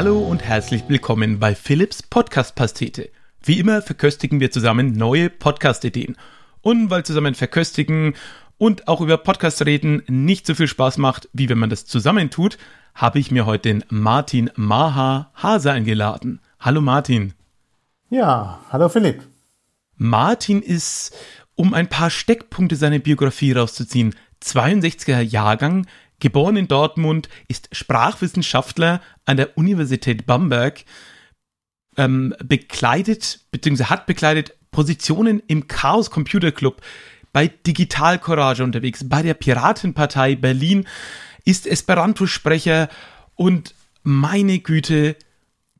Hallo und herzlich willkommen bei Philips Podcast Pastete. Wie immer verköstigen wir zusammen neue Podcast-Ideen. Und weil zusammen verköstigen und auch über Podcast reden nicht so viel Spaß macht, wie wenn man das zusammen tut, habe ich mir heute den Martin Maha Hase eingeladen. Hallo Martin. Ja, hallo Philipp. Martin ist, um ein paar Steckpunkte seiner Biografie rauszuziehen, 62er Jahrgang, geboren in Dortmund, ist Sprachwissenschaftler an der Universität Bamberg, ähm, bekleidet bzw. hat bekleidet Positionen im Chaos Computer Club, bei Digital Courage unterwegs, bei der Piratenpartei Berlin, ist Esperanto-Sprecher und meine Güte,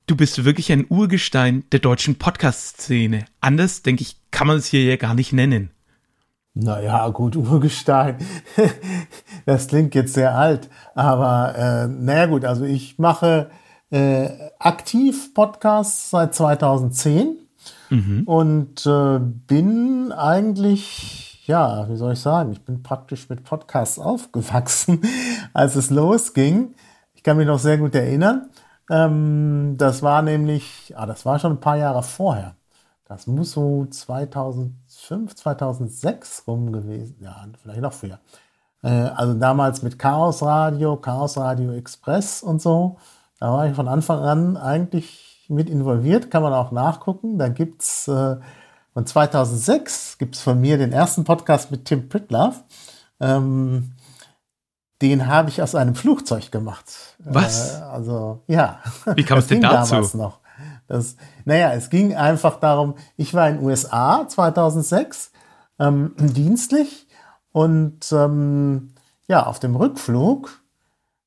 du bist wirklich ein Urgestein der deutschen Podcast-Szene. Anders, denke ich, kann man es hier ja gar nicht nennen. Naja, gut, Urgestein. das klingt jetzt sehr alt. Aber äh, naja gut, also ich mache äh, aktiv Podcasts seit 2010 mhm. und äh, bin eigentlich, ja, wie soll ich sagen, ich bin praktisch mit Podcasts aufgewachsen, als es losging. Ich kann mich noch sehr gut erinnern. Ähm, das war nämlich, ah, das war schon ein paar Jahre vorher. Das muss so 2005, 2006 rum gewesen, ja, vielleicht noch früher. Äh, also damals mit Chaos Radio, Chaos Radio Express und so. Da war ich von Anfang an eigentlich mit involviert, kann man auch nachgucken. Da gibt's äh, von 2006 gibt's von mir den ersten Podcast mit Tim Pritlove. Ähm, den habe ich aus einem Flugzeug gemacht. Was? Äh, also ja. Wie kam es denn dazu? Damals noch. Das, naja, es ging einfach darum, ich war in den USA 2006 ähm, dienstlich und ähm, ja, auf dem Rückflug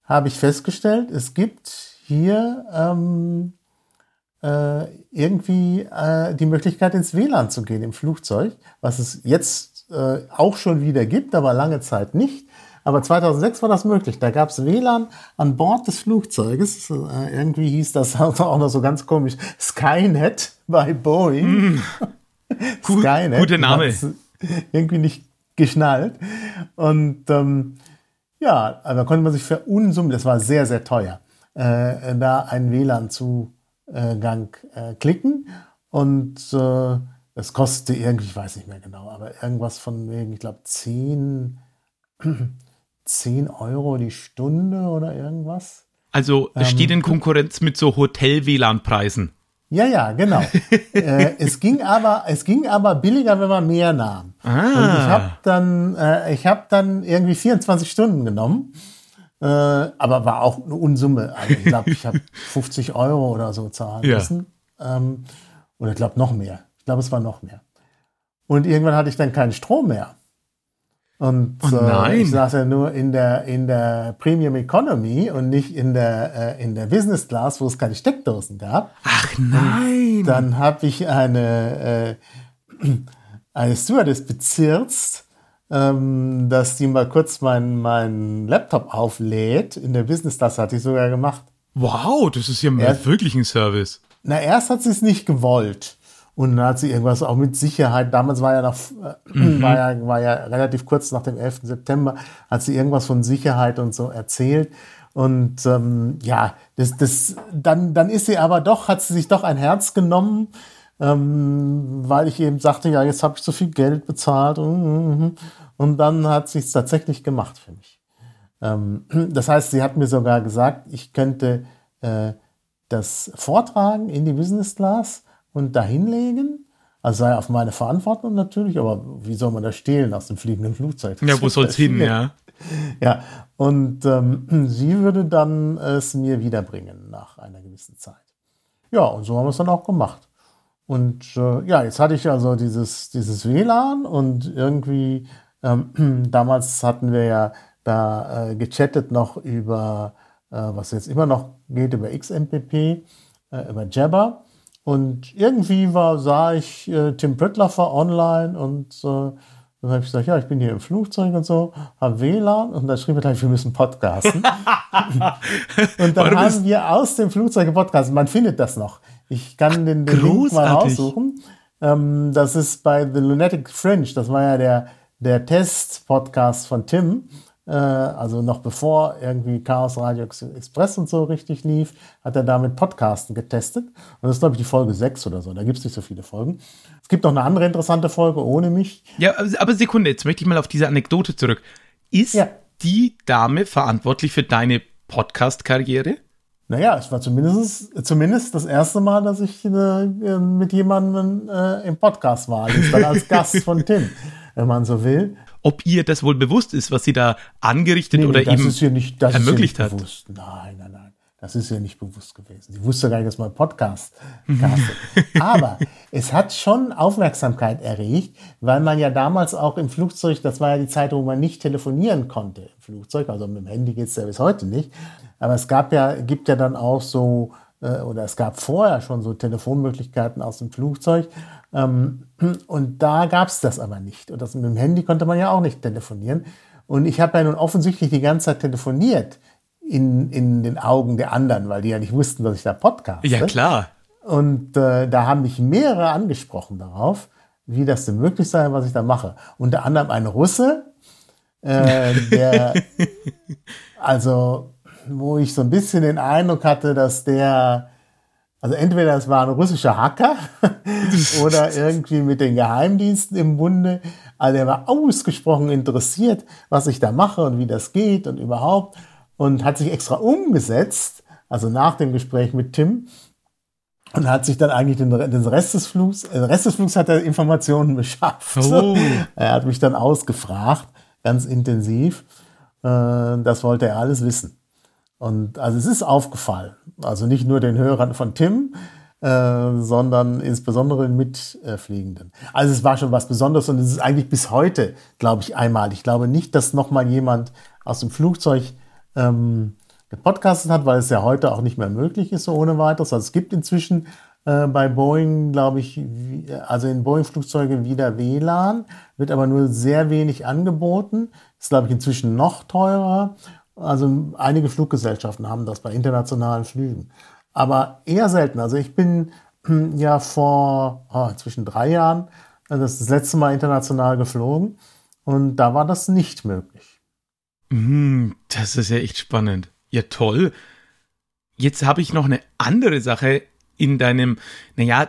habe ich festgestellt, es gibt hier ähm, äh, irgendwie äh, die Möglichkeit ins WLAN zu gehen im Flugzeug, was es jetzt äh, auch schon wieder gibt, aber lange Zeit nicht. Aber 2006 war das möglich. Da gab es WLAN an Bord des Flugzeuges. Äh, irgendwie hieß das auch noch so ganz komisch. Skynet bei Boeing. Mm. Skynet. Gute Name. Irgendwie nicht geschnallt. Und ähm, ja, da konnte man sich für Unsummen, das war sehr, sehr teuer, äh, da einen WLAN-Zugang äh, klicken. Und äh, es kostete irgendwie, ich weiß nicht mehr genau, aber irgendwas von wegen, ich glaube, 10 10 Euro die Stunde oder irgendwas. Also es ähm, steht in Konkurrenz mit so Hotel-WLAN-Preisen. Ja, ja, genau. äh, es ging aber, es ging aber billiger, wenn man mehr nahm. Ah. Und ich habe dann, äh, ich habe dann irgendwie 24 Stunden genommen, äh, aber war auch eine Unsumme. Also ich glaube, ich habe 50 Euro oder so zahlen ja. müssen. Ähm, oder ich glaube noch mehr. Ich glaube, es war noch mehr. Und irgendwann hatte ich dann keinen Strom mehr. Und oh äh, ich saß ja nur in der, in der Premium Economy und nicht in der, äh, in der Business Class, wo es keine Steckdosen gab. Ach nein! Und dann habe ich eine, äh, eine Stewardess bezirzt, ähm, dass die mal kurz meinen mein Laptop auflädt. In der Business Class hatte ich sogar gemacht. Wow, das ist ja erst, wirklich ein Service. Na, erst hat sie es nicht gewollt. Und dann hat sie irgendwas auch mit Sicherheit, damals war ja noch, äh, mhm. war, ja, war ja relativ kurz nach dem 11. September, hat sie irgendwas von Sicherheit und so erzählt. Und ähm, ja, das, das, dann, dann ist sie aber doch, hat sie sich doch ein Herz genommen, ähm, weil ich eben sagte, ja, jetzt habe ich so viel Geld bezahlt. Und, und dann hat sie es tatsächlich gemacht für mich. Ähm, das heißt, sie hat mir sogar gesagt, ich könnte äh, das vortragen in die Business Class und dahinlegen. Also sei auf meine Verantwortung natürlich, aber wie soll man das stehlen aus dem fliegenden Flugzeug? Das ja, wo soll's hin, ja? Ja, und ähm, sie würde dann es mir wiederbringen nach einer gewissen Zeit. Ja, und so haben wir es dann auch gemacht. Und äh, ja, jetzt hatte ich also dieses, dieses WLAN und irgendwie, ähm, damals hatten wir ja da äh, gechattet noch über, äh, was jetzt immer noch geht, über XMPP, äh, über Jabber. Und irgendwie war, sah ich äh, Tim Pritlaffer online und äh, dann habe ich gesagt, ja, ich bin hier im Flugzeug und so, habe WLAN und dann schrieb er gleich, wir müssen podcasten. und dann haben wir aus dem Flugzeug gepodcastet. Man findet das noch. Ich kann den, den Link mal raussuchen. Ähm, das ist bei The Lunatic Fringe. Das war ja der, der Test-Podcast von Tim. Äh, also noch bevor irgendwie Chaos Radio Express und so richtig lief, hat er damit Podcasten getestet. Und das ist, glaube ich, die Folge 6 oder so. Da gibt es nicht so viele Folgen. Es gibt noch eine andere interessante Folge ohne mich. Ja, aber Sekunde, jetzt möchte ich mal auf diese Anekdote zurück. Ist ja. die Dame verantwortlich für deine Podcast-Karriere? Naja, es war zumindest, zumindest das erste Mal, dass ich äh, mit jemandem äh, im Podcast war. Jetzt dann als Gast von Tim, wenn man so will ob ihr das wohl bewusst ist, was sie da angerichtet nee, oder eben nicht, ermöglicht hat. Bewusst. Nein, nein, nein. Das ist ihr nicht bewusst gewesen. Sie wusste gar nicht, dass man Podcast castet. Aber es hat schon Aufmerksamkeit erregt, weil man ja damals auch im Flugzeug, das war ja die Zeit, wo man nicht telefonieren konnte im Flugzeug, also mit dem Handy geht es ja bis heute nicht. Aber es gab ja, gibt ja dann auch so, oder es gab vorher schon so Telefonmöglichkeiten aus dem Flugzeug. Ähm, und da gab es das aber nicht. Und das mit dem Handy konnte man ja auch nicht telefonieren. Und ich habe ja nun offensichtlich die ganze Zeit telefoniert in, in den Augen der anderen, weil die ja nicht wussten, dass ich da Podcast. Ja, klar. Und äh, da haben mich mehrere angesprochen darauf, wie das denn möglich sei, was ich da mache. Unter anderem ein Russe, äh, der, also, wo ich so ein bisschen den Eindruck hatte, dass der also entweder es war ein russischer Hacker oder irgendwie mit den Geheimdiensten im Bunde. Also er war ausgesprochen interessiert, was ich da mache und wie das geht und überhaupt. Und hat sich extra umgesetzt, also nach dem Gespräch mit Tim, und hat sich dann eigentlich den, den Rest des Flugs, den Rest des Flugs hat er Informationen beschafft. Oh. Er hat mich dann ausgefragt, ganz intensiv. Äh, das wollte er alles wissen. Und also es ist aufgefallen. Also nicht nur den Hörern von Tim, äh, sondern insbesondere den Mitfliegenden. Also es war schon was Besonderes und es ist eigentlich bis heute, glaube ich, einmal. Ich glaube nicht, dass nochmal jemand aus dem Flugzeug ähm, gepodcastet hat, weil es ja heute auch nicht mehr möglich ist, so ohne weiteres. Also es gibt inzwischen äh, bei Boeing, glaube ich, also in Boeing-Flugzeugen wieder WLAN, wird aber nur sehr wenig angeboten. Ist, glaube ich, inzwischen noch teurer. Also einige Fluggesellschaften haben das bei internationalen Flügen. Aber eher selten. Also ich bin hm, ja vor oh, zwischen drei Jahren äh, das, das letzte Mal international geflogen und da war das nicht möglich. Mm, das ist ja echt spannend. Ja, toll. Jetzt habe ich noch eine andere Sache in deinem, naja,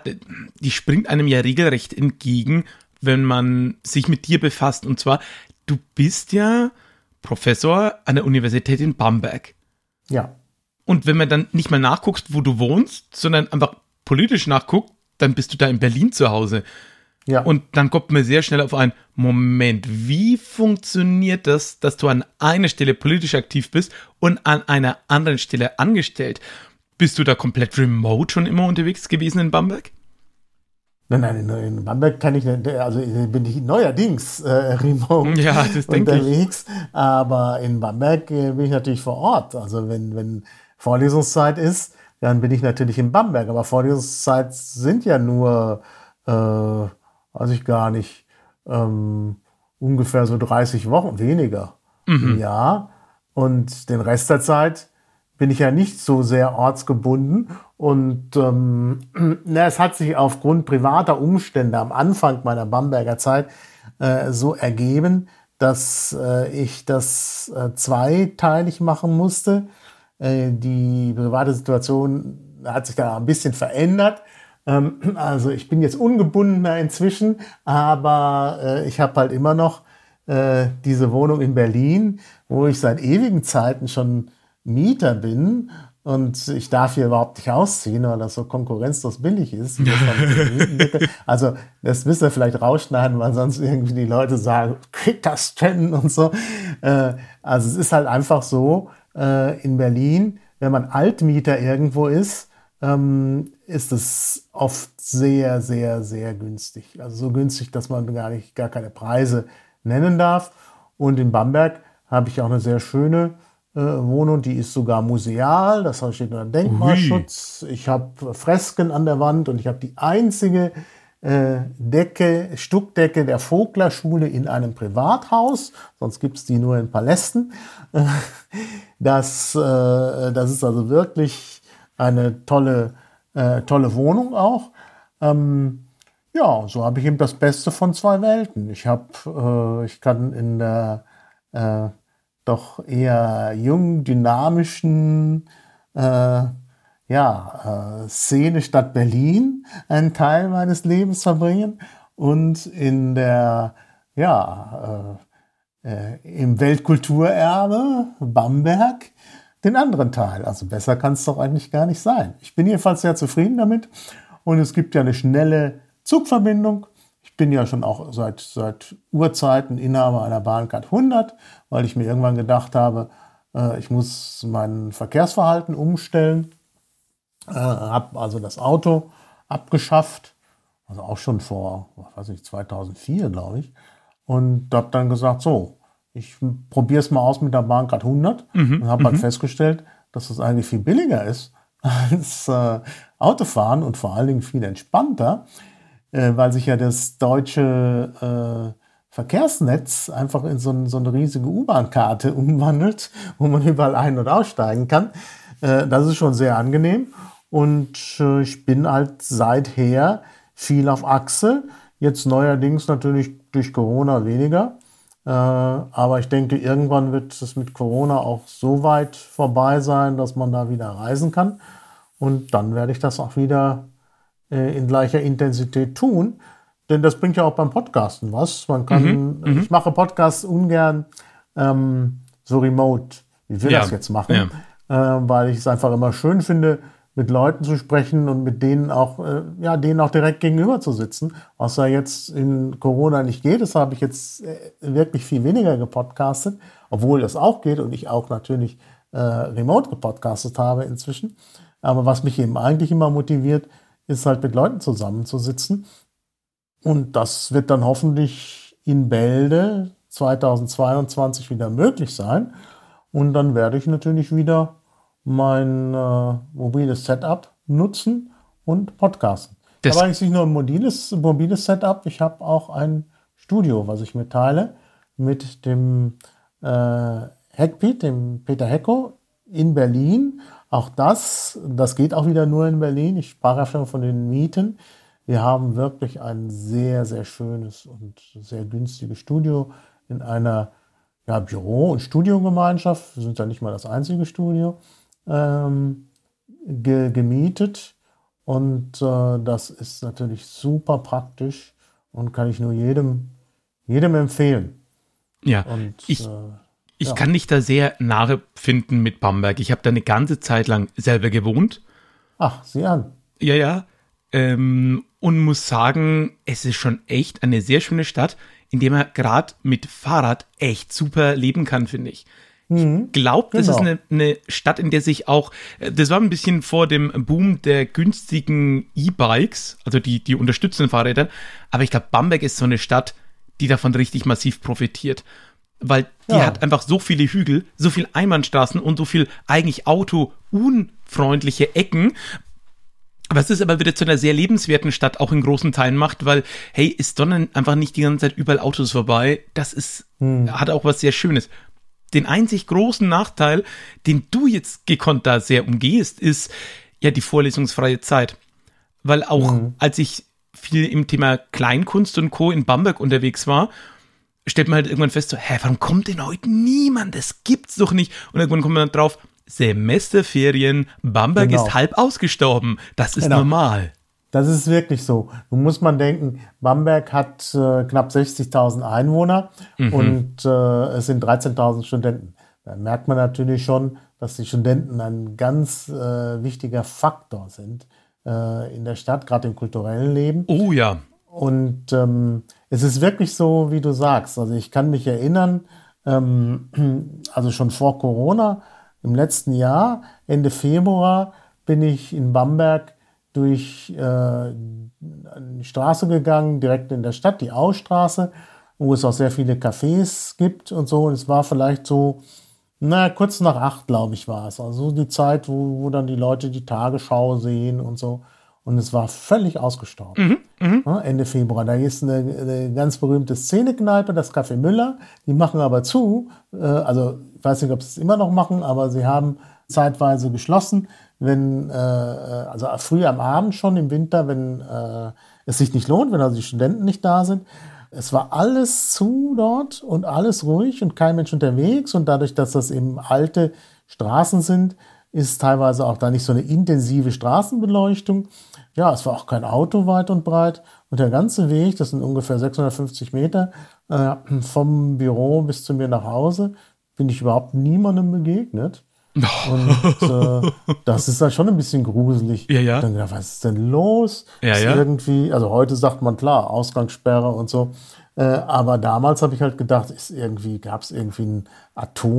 die springt einem ja regelrecht entgegen, wenn man sich mit dir befasst. Und zwar, du bist ja Professor an der Universität in Bamberg. Ja. Und wenn man dann nicht mal nachguckt, wo du wohnst, sondern einfach politisch nachguckt, dann bist du da in Berlin zu Hause. Ja. Und dann kommt man sehr schnell auf einen Moment. Wie funktioniert das, dass du an einer Stelle politisch aktiv bist und an einer anderen Stelle angestellt? Bist du da komplett remote schon immer unterwegs gewesen in Bamberg? Nein, nein, in Bamberg kann ich nicht, also bin ich neuerdings äh, remote ja, unterwegs, aber in Bamberg äh, bin ich natürlich vor Ort. Also wenn, wenn Vorlesungszeit ist, dann bin ich natürlich in Bamberg, aber Vorlesungszeit sind ja nur, äh, weiß ich gar nicht, ähm, ungefähr so 30 Wochen, weniger mhm. im Jahr. Und den Rest der Zeit bin ich ja nicht so sehr ortsgebunden. Und ähm, na, es hat sich aufgrund privater Umstände am Anfang meiner Bamberger Zeit äh, so ergeben, dass äh, ich das äh, zweiteilig machen musste. Äh, die private Situation hat sich da ein bisschen verändert. Ähm, also ich bin jetzt ungebundener inzwischen, aber äh, ich habe halt immer noch äh, diese Wohnung in Berlin, wo ich seit ewigen Zeiten schon Mieter bin und ich darf hier überhaupt nicht ausziehen, weil das so konkurrenzlos billig ist. also das müsst ihr vielleicht rausschneiden, weil sonst irgendwie die Leute sagen, krieg das denn und so. Äh, also es ist halt einfach so, äh, in Berlin, wenn man Altmieter irgendwo ist, ähm, ist es oft sehr, sehr, sehr günstig. Also so günstig, dass man gar nicht, gar keine Preise nennen darf. Und in Bamberg habe ich auch eine sehr schöne äh, Wohnung, die ist sogar museal, das heißt, steht unter Denkmalschutz. Ui. Ich habe Fresken an der Wand und ich habe die einzige äh, Decke, Stuckdecke der Voglerschule in einem Privathaus, sonst gibt's die nur in Palästen. Das, äh, das ist also wirklich eine tolle, äh, tolle Wohnung auch. Ähm, ja, so habe ich eben das Beste von zwei Welten. Ich habe, äh, ich kann in der äh, doch eher jung, dynamischen äh, ja, äh, Szene Stadt Berlin einen Teil meines Lebens verbringen und in der, ja, äh, äh, im Weltkulturerbe Bamberg den anderen Teil. Also besser kann es doch eigentlich gar nicht sein. Ich bin jedenfalls sehr zufrieden damit und es gibt ja eine schnelle Zugverbindung. Ich bin ja schon auch seit, seit Urzeiten Inhaber einer Bahncard 100, weil ich mir irgendwann gedacht habe, äh, ich muss mein Verkehrsverhalten umstellen. Äh, habe also das Auto abgeschafft, also auch schon vor, weiß ich, 2004, glaube ich. Und habe dann gesagt, so, ich probiere es mal aus mit der Bahncard 100 mhm. und habe halt mhm. festgestellt, dass es eigentlich viel billiger ist als äh, Autofahren und vor allen Dingen viel entspannter, äh, weil sich ja das deutsche äh, Verkehrsnetz einfach in so, so eine riesige U-Bahn-Karte umwandelt, wo man überall ein- und aussteigen kann. Äh, das ist schon sehr angenehm. Und äh, ich bin halt seither viel auf Achse. Jetzt neuerdings natürlich durch Corona weniger. Äh, aber ich denke, irgendwann wird es mit Corona auch so weit vorbei sein, dass man da wieder reisen kann. Und dann werde ich das auch wieder äh, in gleicher Intensität tun. Denn das bringt ja auch beim Podcasten was. Man kann, mhm, mhm. ich mache Podcasts ungern ähm, so remote, wie wir ja, das jetzt machen, ja. äh, weil ich es einfach immer schön finde, mit Leuten zu sprechen und mit denen auch, äh, ja, denen auch direkt gegenüber zu sitzen. Was ja jetzt in Corona nicht geht, das habe ich jetzt äh, wirklich viel weniger gepodcastet, obwohl das auch geht und ich auch natürlich äh, remote gepodcastet habe inzwischen. Aber was mich eben eigentlich immer motiviert, ist halt mit Leuten zusammenzusitzen. Und das wird dann hoffentlich in Bälde 2022 wieder möglich sein. Und dann werde ich natürlich wieder mein äh, mobiles Setup nutzen und podcasten. Das Aber eigentlich nicht nur ein mobiles, mobiles Setup, ich habe auch ein Studio, was ich mitteile mit dem äh, Hackpete, dem Peter Hecko in Berlin. Auch das, das geht auch wieder nur in Berlin. Ich sprach ja schon von den Mieten. Wir haben wirklich ein sehr, sehr schönes und sehr günstiges Studio in einer ja, Büro- und Studiogemeinschaft. Wir sind ja nicht mal das einzige Studio ähm, ge gemietet. Und äh, das ist natürlich super praktisch und kann ich nur jedem, jedem empfehlen. Ja, und, ich, äh, ich ja. kann dich da sehr nahe finden mit Bamberg. Ich habe da eine ganze Zeit lang selber gewohnt. Ach, sieh an. Ja, ja. Ähm, und muss sagen, es ist schon echt eine sehr schöne Stadt, in der man gerade mit Fahrrad echt super leben kann, finde ich. Mhm. Ich glaube, das genau. ist eine, eine, Stadt, in der sich auch, äh, das war ein bisschen vor dem Boom der günstigen E-Bikes, also die, die unterstützenden Fahrräder, aber ich glaube, Bamberg ist so eine Stadt, die davon richtig massiv profitiert. Weil die ja. hat einfach so viele Hügel, so viel Einbahnstraßen und so viel eigentlich autounfreundliche Ecken, was es aber wieder zu einer sehr lebenswerten Stadt auch in großen Teilen macht, weil, hey, es donnern einfach nicht die ganze Zeit überall Autos vorbei. Das ist, hm. hat auch was sehr Schönes den einzig großen Nachteil, den du jetzt gekonnt da sehr umgehst, ist ja die vorlesungsfreie Zeit. Weil auch mhm. als ich viel im Thema Kleinkunst und Co. in Bamberg unterwegs war, stellt man halt irgendwann fest, so, hä, warum kommt denn heute niemand? Das gibt's doch nicht. Und irgendwann kommt man dann drauf, Semesterferien, Bamberg genau. ist halb ausgestorben. Das ist genau. normal. Das ist wirklich so. Nun muss man denken, Bamberg hat äh, knapp 60.000 Einwohner mhm. und äh, es sind 13.000 Studenten. Da merkt man natürlich schon, dass die Studenten ein ganz äh, wichtiger Faktor sind äh, in der Stadt, gerade im kulturellen Leben. Oh ja. Und ähm, es ist wirklich so, wie du sagst. Also ich kann mich erinnern, ähm, also schon vor Corona, im letzten Jahr, Ende Februar, bin ich in Bamberg durch äh, eine Straße gegangen, direkt in der Stadt, die Ausstraße, wo es auch sehr viele Cafés gibt und so. Und es war vielleicht so, na, kurz nach acht, glaube ich, war es. Also die Zeit, wo, wo dann die Leute die Tagesschau sehen und so. Und es war völlig ausgestorben. Mhm, mh. Ende Februar. Da ist eine, eine ganz berühmte Szenekneipe, das Café Müller. Die machen aber zu. Äh, also ich weiß nicht, ob sie es immer noch machen, aber sie haben zeitweise geschlossen wenn, äh, also früh am Abend schon im Winter, wenn äh, es sich nicht lohnt, wenn also die Studenten nicht da sind. Es war alles zu dort und alles ruhig und kein Mensch unterwegs. Und dadurch, dass das eben alte Straßen sind, ist teilweise auch da nicht so eine intensive Straßenbeleuchtung. Ja, es war auch kein Auto weit und breit. Und der ganze Weg, das sind ungefähr 650 Meter, äh, vom Büro bis zu mir nach Hause, bin ich überhaupt niemandem begegnet. Und äh, das ist dann schon ein bisschen gruselig. Ja, ja. Dann was ist denn los? Ja, ist ja. irgendwie, also heute sagt man klar, Ausgangssperre und so. Äh, aber damals habe ich halt gedacht, ist irgendwie, gab es irgendwie einen Atomschlag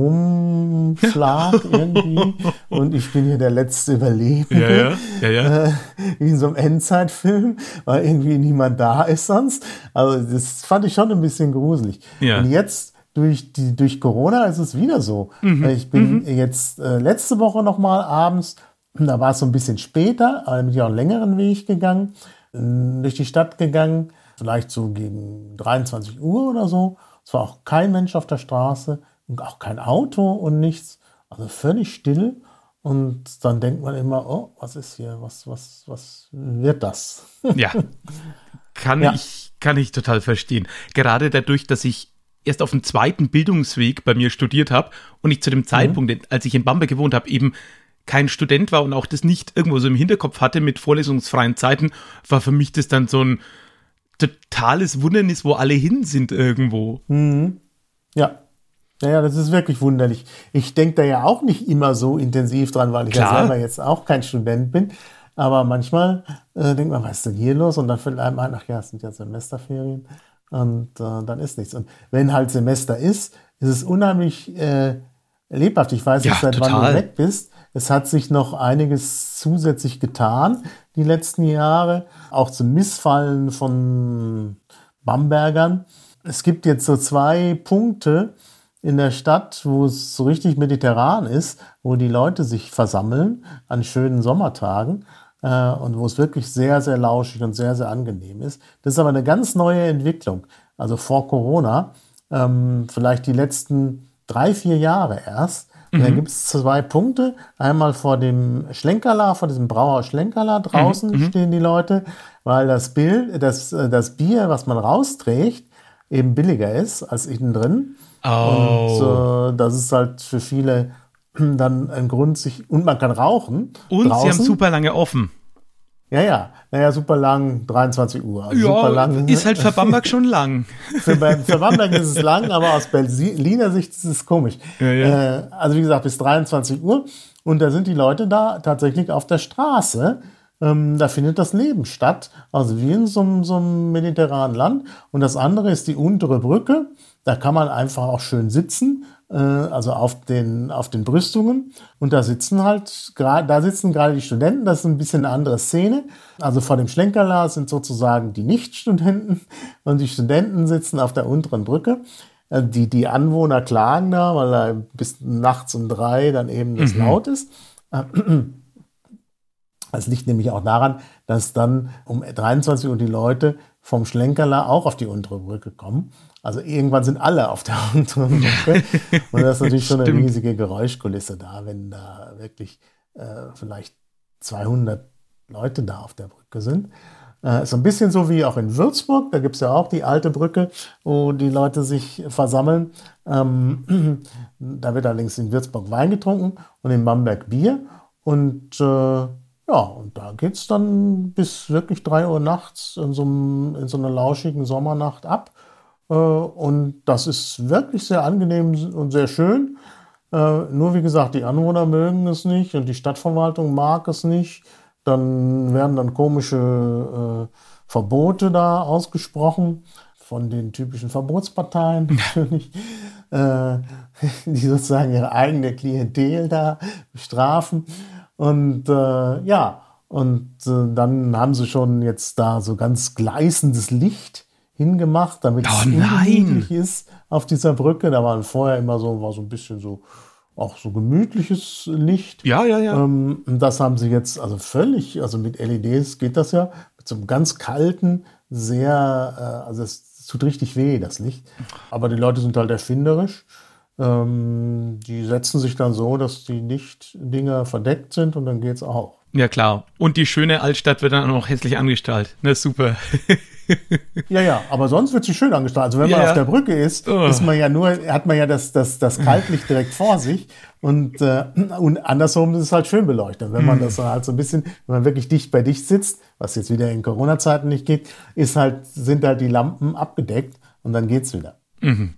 irgendwie und ich bin hier der letzte Überlebende. Ja, ja, ja, ja. Äh, wie in so einem Endzeitfilm, weil irgendwie niemand da ist sonst. Also das fand ich schon ein bisschen gruselig. Ja. Und jetzt durch, die, durch Corona ist es wieder so. Mhm. Ich bin jetzt äh, letzte Woche noch mal abends, da war es so ein bisschen später, aber bin ich auch einen längeren Weg gegangen, äh, durch die Stadt gegangen, vielleicht so gegen 23 Uhr oder so. Es war auch kein Mensch auf der Straße und auch kein Auto und nichts. Also völlig still. Und dann denkt man immer, oh, was ist hier, was, was, was wird das? Ja. Kann, Ja. Ich, kann ich total verstehen. Gerade dadurch, dass ich erst auf dem zweiten Bildungsweg bei mir studiert habe und ich zu dem Zeitpunkt, als ich in Bamberg gewohnt habe, eben kein Student war und auch das nicht irgendwo so im Hinterkopf hatte mit vorlesungsfreien Zeiten, war für mich das dann so ein totales Wundernis, wo alle hin sind irgendwo. Ja. Naja, das ist wirklich wunderlich. Ich denke da ja auch nicht immer so intensiv dran, weil ich ja Klar. selber jetzt auch kein Student bin. Aber manchmal äh, denkt man, was ist denn hier los? Und dann fällt einem ein, ach ja, es sind ja Semesterferien. Und äh, dann ist nichts. Und wenn halt Semester ist, ist es unheimlich äh, lebhaft. Ich weiß Ja, nicht, seit wann total. du weg bist. Es hat sich noch einiges zusätzlich getan die letzten Jahre. Auch zum Missfallen von Bambergern. Es gibt jetzt so zwei Punkte in der Stadt, wo es so richtig mediterran ist, wo die Leute sich versammeln an schönen Sommertagen äh, und wo es wirklich sehr, sehr lauschig und sehr, sehr angenehm ist. Das ist aber eine ganz neue Entwicklung. Also vor Corona, ähm, vielleicht die letzten drei, vier Jahre erst. Und Da gibt es zwei Punkte. Einmal vor dem Schlenkerla, vor diesem Brauer Schlenkerla draußen stehen die Leute, weil das Bild, das, äh, das Bier, was man rausträgt, eben billiger ist als innen drin. Oh. Und äh, das ist halt für viele dann ein Grund, sich. Und man kann rauchen. Und sie haben draußen. super lange offen. Ja, ja. Naja, super lang, 23 Uhr. Also super lang. ist halt für Bamberg schon lang. Für, für Bamberg ist es lang, aber aus Berliner Sicht ist es komisch. Ja, ja. Äh, also wie gesagt, bis 23 Uhr. Und da sind die Leute da tatsächlich auf der Straße. Ähm, da findet das Leben statt. Also wie in so, so einem mediterranen Land. Und das andere ist die untere Brücke. Da kann man einfach auch schön sitzen. Äh, Also auf den, auf den Brüstungen. Und da sitzen halt, gerade, da sitzen gerade die Studenten. Das ist ein bisschen eine andere Szene. Also vor dem Schlenkerla sind sozusagen die Nicht-Studenten. Und die Studenten sitzen auf der unteren Brücke. Äh, Die, die Anwohner klagen da, weil da bis nachts um drei dann eben das laut ist. Das liegt nämlich auch daran, dass dann um 23 Uhr die Leute vom Schlenkerler auch auf die untere Brücke kommen. Also irgendwann sind alle auf der unteren Brücke. Und das ist natürlich schon eine riesige Geräuschkulisse da, wenn da wirklich äh, vielleicht 200 Leute da auf der Brücke sind. Äh, ist so ein bisschen so wie auch in Würzburg. Da gibt es ja auch die alte Brücke, wo die Leute sich versammeln. Ähm, da wird allerdings in Würzburg Wein getrunken und in Bamberg Bier. Und äh, ja, und da geht's dann bis wirklich drei Uhr nachts in so, einem, in so einer lauschigen Sommernacht ab. Äh, und das ist wirklich sehr angenehm und sehr schön. Äh, nur wie gesagt, die Anwohner mögen es nicht und die Stadtverwaltung mag es nicht. Dann werden dann komische äh, Verbote da ausgesprochen von den typischen Verbotsparteien natürlich, äh, die sozusagen ihre eigene Klientel da bestrafen. Und äh, ja, und äh, dann haben sie schon jetzt da so ganz gleißendes Licht hingemacht, damit Oh es nein. ungemütlich ist auf dieser Brücke. Da waren vorher immer so, war so ein bisschen so auch so gemütliches Licht. Ja, ja, ja. Ähm, und das haben sie jetzt also völlig, also mit LEDs geht das ja, mit so einem ganz kalten, sehr, äh, also es tut richtig weh, das Licht. Aber die Leute sind halt erfinderisch. Ähm, die setzen sich dann so, dass die Lichtdinger verdeckt sind und dann geht's auch. Ja, klar. Und die schöne Altstadt wird dann auch noch hässlich angestrahlt. Na, super. ja, ja, aber sonst wird sie schön angestrahlt. Also wenn man ja. auf der Brücke ist, oh. ist man ja nur, hat man ja das, das, das Kaltlicht direkt vor sich. Und, äh, und andersrum ist es halt schön beleuchtet. Wenn man hm. das halt so ein bisschen, wenn man wirklich dicht bei dicht sitzt, was jetzt wieder in Corona-Zeiten nicht geht, ist halt, sind halt die Lampen abgedeckt und dann geht's wieder. Mhm.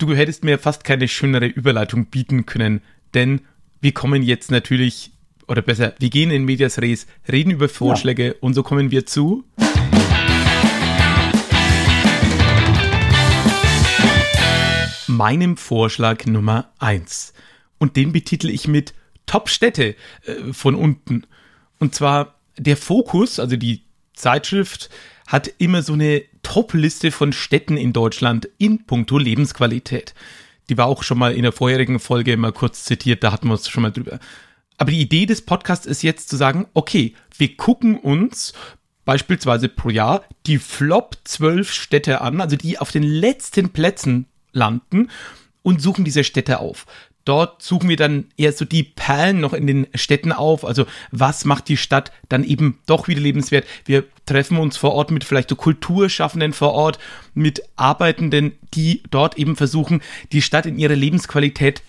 Du hättest mir fast keine schönere Überleitung bieten können, denn wir kommen jetzt natürlich oder besser, wir gehen in Medias Res, reden über Vorschläge ja. und so kommen wir zu. Meinem Vorschlag Nummer 1. Und den betitel ich mit Top-Städte äh, von unten. Und zwar der Fokus, also die Zeitschrift, hat immer so eine Top-Liste von Städten in Deutschland in puncto Lebensqualität. Die war auch schon mal in der vorherigen Folge mal kurz zitiert, da hatten wir uns schon mal drüber aber die Idee des Podcasts ist jetzt zu sagen, okay, wir gucken uns beispielsweise pro Jahr die Flop 12 Städte an, also die auf den letzten Plätzen landen und suchen diese Städte auf. Dort suchen wir dann eher so die Perlen noch in den Städten auf. Also was macht die Stadt dann eben doch wieder lebenswert? Wir treffen uns vor Ort mit vielleicht so Kulturschaffenden vor Ort, mit Arbeitenden, die dort eben versuchen, die Stadt in ihrer Lebensqualität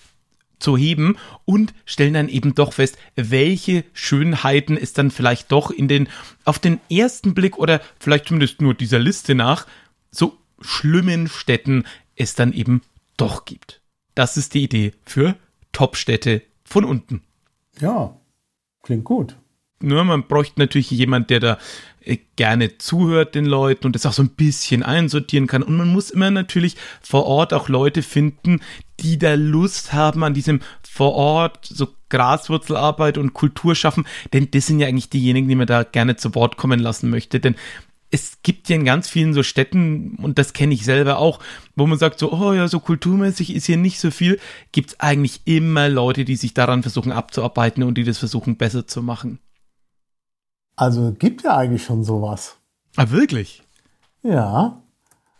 zu heben und stellen dann eben doch fest, welche Schönheiten es dann vielleicht doch in den, auf den ersten Blick oder vielleicht zumindest nur dieser Liste nach, so schlimmen Städten es dann eben doch gibt. Das ist die Idee für Top-Städte von unten. Ja, klingt gut. Nur man bräuchte natürlich jemand, der da äh, gerne zuhört den Leuten und das auch so ein bisschen einsortieren kann. Und man muss immer natürlich vor Ort auch Leute finden, die da Lust haben an diesem vor Ort so Graswurzelarbeit und Kultur schaffen, denn das sind ja eigentlich diejenigen, die man da gerne zu Wort kommen lassen möchte, denn es gibt ja in ganz vielen so Städten, und das kenne ich selber auch, wo man sagt so, oh ja, so kulturmäßig ist hier nicht so viel, gibt es eigentlich immer Leute, die sich daran versuchen abzuarbeiten und die das versuchen besser zu machen. Also gibt ja eigentlich schon sowas. Ah, wirklich? Ja.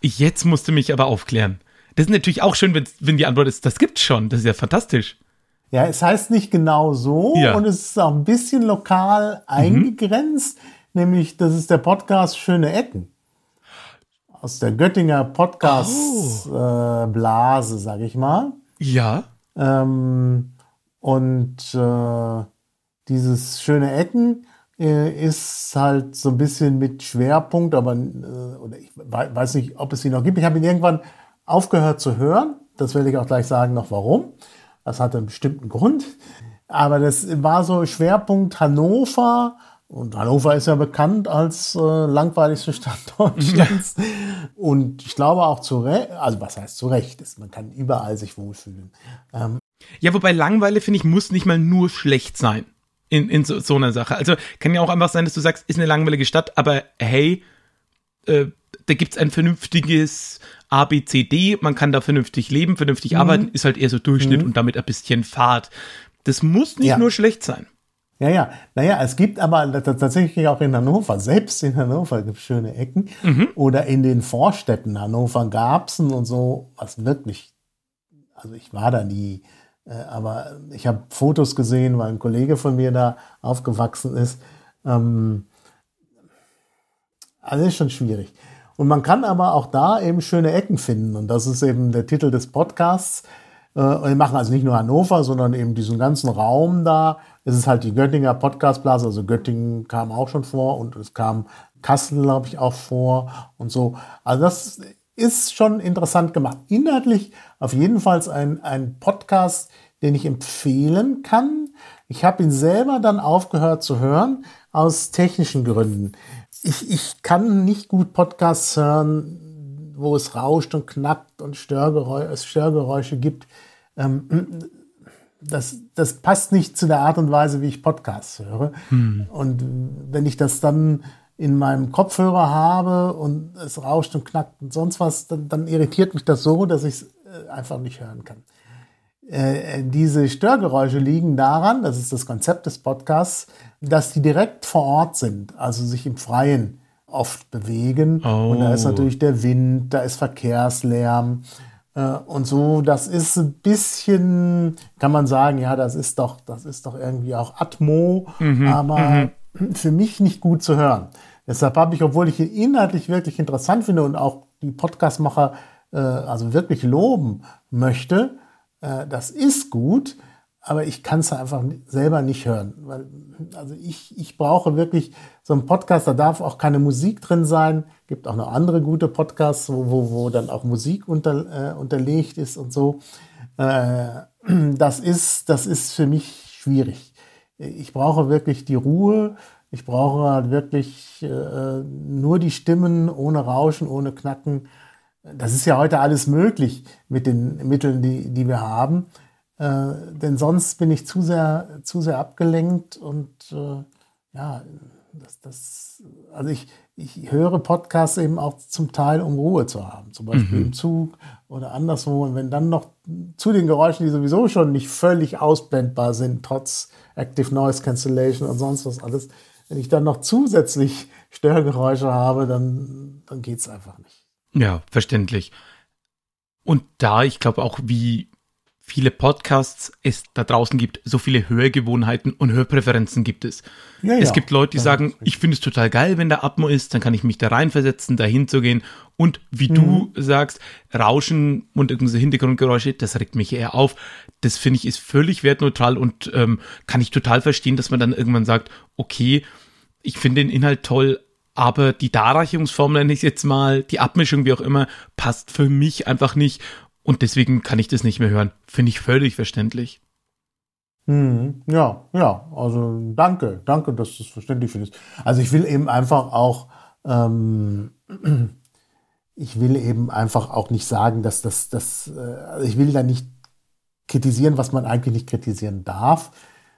Jetzt musste mich aber aufklären. Das ist natürlich auch schön, wenn, wenn die Antwort ist, das gibt's schon. Das ist ja fantastisch. Ja, es heißt nicht genau so ja. und es ist auch ein bisschen lokal mhm. eingegrenzt, mhm. Nämlich das ist der Podcast Schöne Ecken. Aus der Göttinger Podcast-Blase, oh. äh, sag ich mal. Ja. Ähm, und äh, dieses Schöne Ecken äh, ist halt so ein bisschen mit Schwerpunkt, aber äh, oder ich weiß nicht, ob es ihn noch gibt. Ich habe ihn irgendwann aufgehört zu hören. Das werde ich auch gleich sagen, noch warum. Das hatte einen bestimmten Grund. Aber das war so Schwerpunkt Hannover. Und Hannover ist ja bekannt als äh, langweiligste Stadt Deutschlands. Und ich glaube auch zu Recht, also was heißt zu Recht, ist, man kann überall sich wohlfühlen. Ähm, ja, wobei Langweile, finde ich, muss nicht mal nur schlecht sein in, in so, so einer Sache. Also kann ja auch einfach sein, dass du sagst, ist eine langweilige Stadt, aber hey, äh, da gibt es ein vernünftiges A, B, C, D, man kann da vernünftig leben, vernünftig mhm. arbeiten, ist halt eher so Durchschnitt mhm. und damit ein bisschen Fahrt. Das muss nicht ja. nur schlecht sein. Ja, ja. Naja, es gibt aber tatsächlich auch in Hannover, selbst in Hannover gibt es schöne Ecken. Mhm. Oder in den Vorstädten Hannover Garbsen und so, was wirklich, also ich war da nie, äh, aber ich habe Fotos gesehen, weil ein Kollege von mir da aufgewachsen ist. Ähm, also ist schon schwierig. Und man kann aber auch da eben schöne Ecken finden. Und das ist eben der Titel des Podcasts. Äh, wir machen also nicht nur Hannover, sondern eben diesen ganzen Raum da. Es ist halt die Göttinger Podcastblase. Also Göttingen kam auch schon vor und es kam Kassel, glaube ich, auch vor und so. Also das ist schon interessant gemacht. Inhaltlich auf jeden Fall ein, ein Podcast, den ich empfehlen kann. Ich habe ihn selber dann aufgehört zu hören aus technischen Gründen ich, ich kann nicht gut Podcasts hören, wo es rauscht und knackt und Störgeräusche, es Störgeräusche gibt. Ähm, das, das passt nicht zu der Art und Weise, wie ich Podcasts höre. Hm. Und wenn ich das dann in meinem Kopfhörer habe und es rauscht und knackt und sonst was, dann, dann irritiert mich das so, dass ich es äh, einfach nicht hören kann. Äh, diese Störgeräusche liegen daran, das ist das Konzept des Podcasts, dass die direkt vor Ort sind, also sich im Freien oft bewegen. Oh. Und da ist oh. natürlich der Wind, da ist Verkehrslärm Äh, und so, das ist ein bisschen, kann man sagen, ja, das ist doch, das ist doch irgendwie auch Atmo, mhm, aber mhm. für mich nicht gut zu hören. Deshalb habe ich, obwohl ich ihn inhaltlich wirklich interessant finde und auch die Podcastmacher äh, also wirklich loben möchte, äh, das ist gut, aber ich kann es einfach selber nicht hören. Weil, also ich, ich brauche wirklich so einen Podcast, da darf auch keine Musik drin sein. Gibt auch noch andere gute Podcasts, wo, wo, wo dann auch Musik unter, äh, unterlegt ist und so. Äh, das, ist, das ist für mich schwierig. Ich brauche wirklich die Ruhe. Ich brauche halt wirklich äh, nur die Stimmen, ohne Rauschen, ohne Knacken. Das ist ja heute alles möglich mit den Mitteln, die, die wir haben. Äh, denn sonst bin ich zu sehr, zu sehr abgelenkt und äh, ja, das, das, also ich, ich höre Podcasts eben auch zum Teil, um Ruhe zu haben, zum Beispiel mhm. im Zug oder anderswo. Und wenn dann noch zu den Geräuschen, die sowieso schon nicht völlig ausblendbar sind, trotz Active Noise Cancellation und sonst was alles, wenn ich dann noch zusätzlich Störgeräusche habe, dann, dann geht es einfach nicht. Ja, verständlich. Und da, ich glaube auch, wie viele Podcasts es da draußen gibt, so viele Hörgewohnheiten und Hörpräferenzen gibt es. Ja, es ja. gibt Leute, die ja, sagen, ich finde es total geil, wenn der Atmo ist, dann kann ich mich da reinversetzen, da hinzugehen. Und wie mhm. du sagst, Rauschen und irgendwelche Hintergrundgeräusche, das regt mich eher auf. Das finde ich ist völlig wertneutral und ähm, kann ich total verstehen, dass man dann irgendwann sagt, okay, ich finde den Inhalt toll, aber die Darreichungsform nenne ich jetzt mal, die Abmischung, wie auch immer, passt für mich einfach nicht. Und deswegen kann ich das nicht mehr hören. Finde ich völlig verständlich. Hm, ja, ja, also danke, danke, dass du es verständlich findest. Also ich will eben einfach auch, ähm, ich will eben einfach auch nicht sagen, dass das, das, äh, ich will da nicht kritisieren, was man eigentlich nicht kritisieren darf.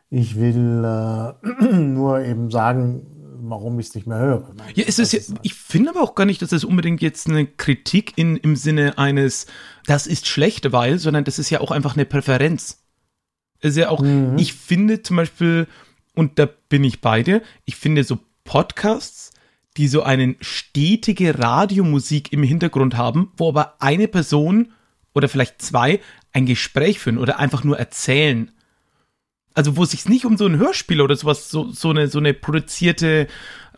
Ich will äh, nur eben sagen, warum ich es nicht mehr höre. Ja, es ist ja, ich finde aber auch gar nicht, dass das unbedingt jetzt eine Kritik in, im Sinne eines, das ist schlecht, weil, sondern das ist ja auch einfach eine Präferenz. Es ist ja auch, mhm. ich finde zum Beispiel, und da bin ich bei dir, ich finde so Podcasts, die so eine stetige Radiomusik im Hintergrund haben, wo aber eine Person oder vielleicht zwei ein Gespräch führen oder einfach nur erzählen also wo es sich nicht um so ein Hörspiel oder sowas, so, so eine, so eine produzierte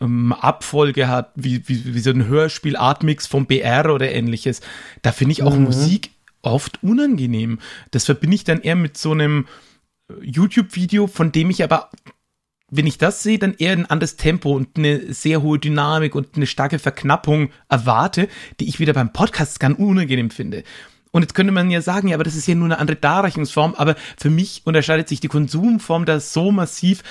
ähm, Abfolge hat, wie, wie, wie so ein Hörspiel-Artmix vom BR oder ähnliches, da finde ich auch mhm. Musik oft unangenehm. Das verbinde ich dann eher mit so einem äh, YouTube-Video, von dem ich aber, wenn ich das sehe, dann eher ein anderes Tempo und eine sehr hohe Dynamik und eine starke Verknappung erwarte, die ich wieder beim Podcast ganz unangenehm finde. Und jetzt könnte man ja sagen, ja, aber das ist ja nur eine andere Darreichungsform, aber für mich unterscheidet sich die Konsumform da so massiv,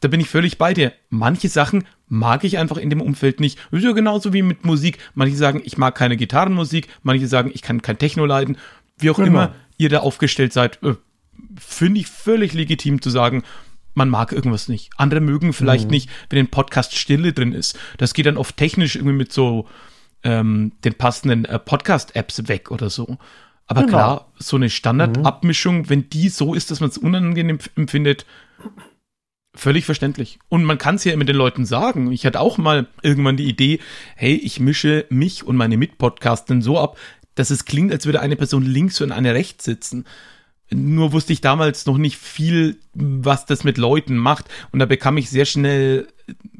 da bin ich völlig bei dir. Manche Sachen mag ich einfach in dem Umfeld nicht. ist ja genauso wie mit Musik. Manche sagen, ich mag keine Gitarrenmusik, manche sagen, ich kann kein Techno leiden. Wie auch genau. immer ihr da aufgestellt seid, äh, finde ich völlig legitim zu sagen, man mag irgendwas nicht. Andere mögen vielleicht mhm. nicht, wenn ein Podcast Stille drin ist. Das geht dann oft technisch irgendwie mit so ähm, den passenden äh, Podcast-Apps weg oder so. Aber genau. klar, so eine Standardabmischung, mhm. wenn die so ist, dass man es unangenehm empfindet, völlig verständlich. Und man kann es ja mit den Leuten sagen. Ich hatte auch mal irgendwann die Idee, hey, ich mische mich und meine Mitpodcasten so ab, dass es klingt, als würde eine Person links und eine rechts sitzen. Nur wusste ich damals noch nicht viel, was das mit Leuten macht. Und da bekam ich sehr schnell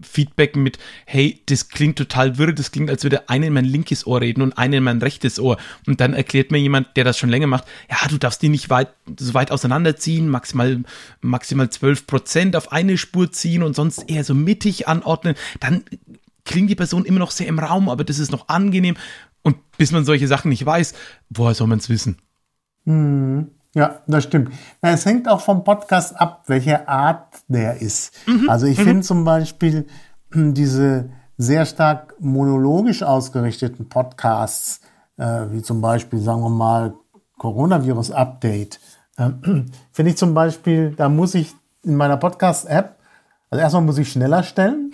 Feedback mit, hey, das klingt total wirr, das klingt, als würde einer in mein linkes Ohr reden und einer in mein rechtes Ohr. Und dann erklärt mir jemand, der das schon länger macht, ja, du darfst die nicht weit, so weit auseinanderziehen, maximal, maximal 12 Prozent auf eine Spur ziehen und sonst eher so mittig anordnen. Dann klingt die Person immer noch sehr im Raum, aber das ist noch angenehm. Und bis man solche Sachen nicht weiß, woher soll man es wissen? Hm. Ja, das stimmt. Es hängt auch vom Podcast ab, welche Art der ist. Mhm. Also ich mhm. finde zum Beispiel hm, diese sehr stark monologisch ausgerichteten Podcasts, äh, wie zum Beispiel, sagen wir mal, Coronavirus Update, äh, finde ich zum Beispiel, da muss ich in meiner Podcast-App, also erstmal muss ich schneller stellen,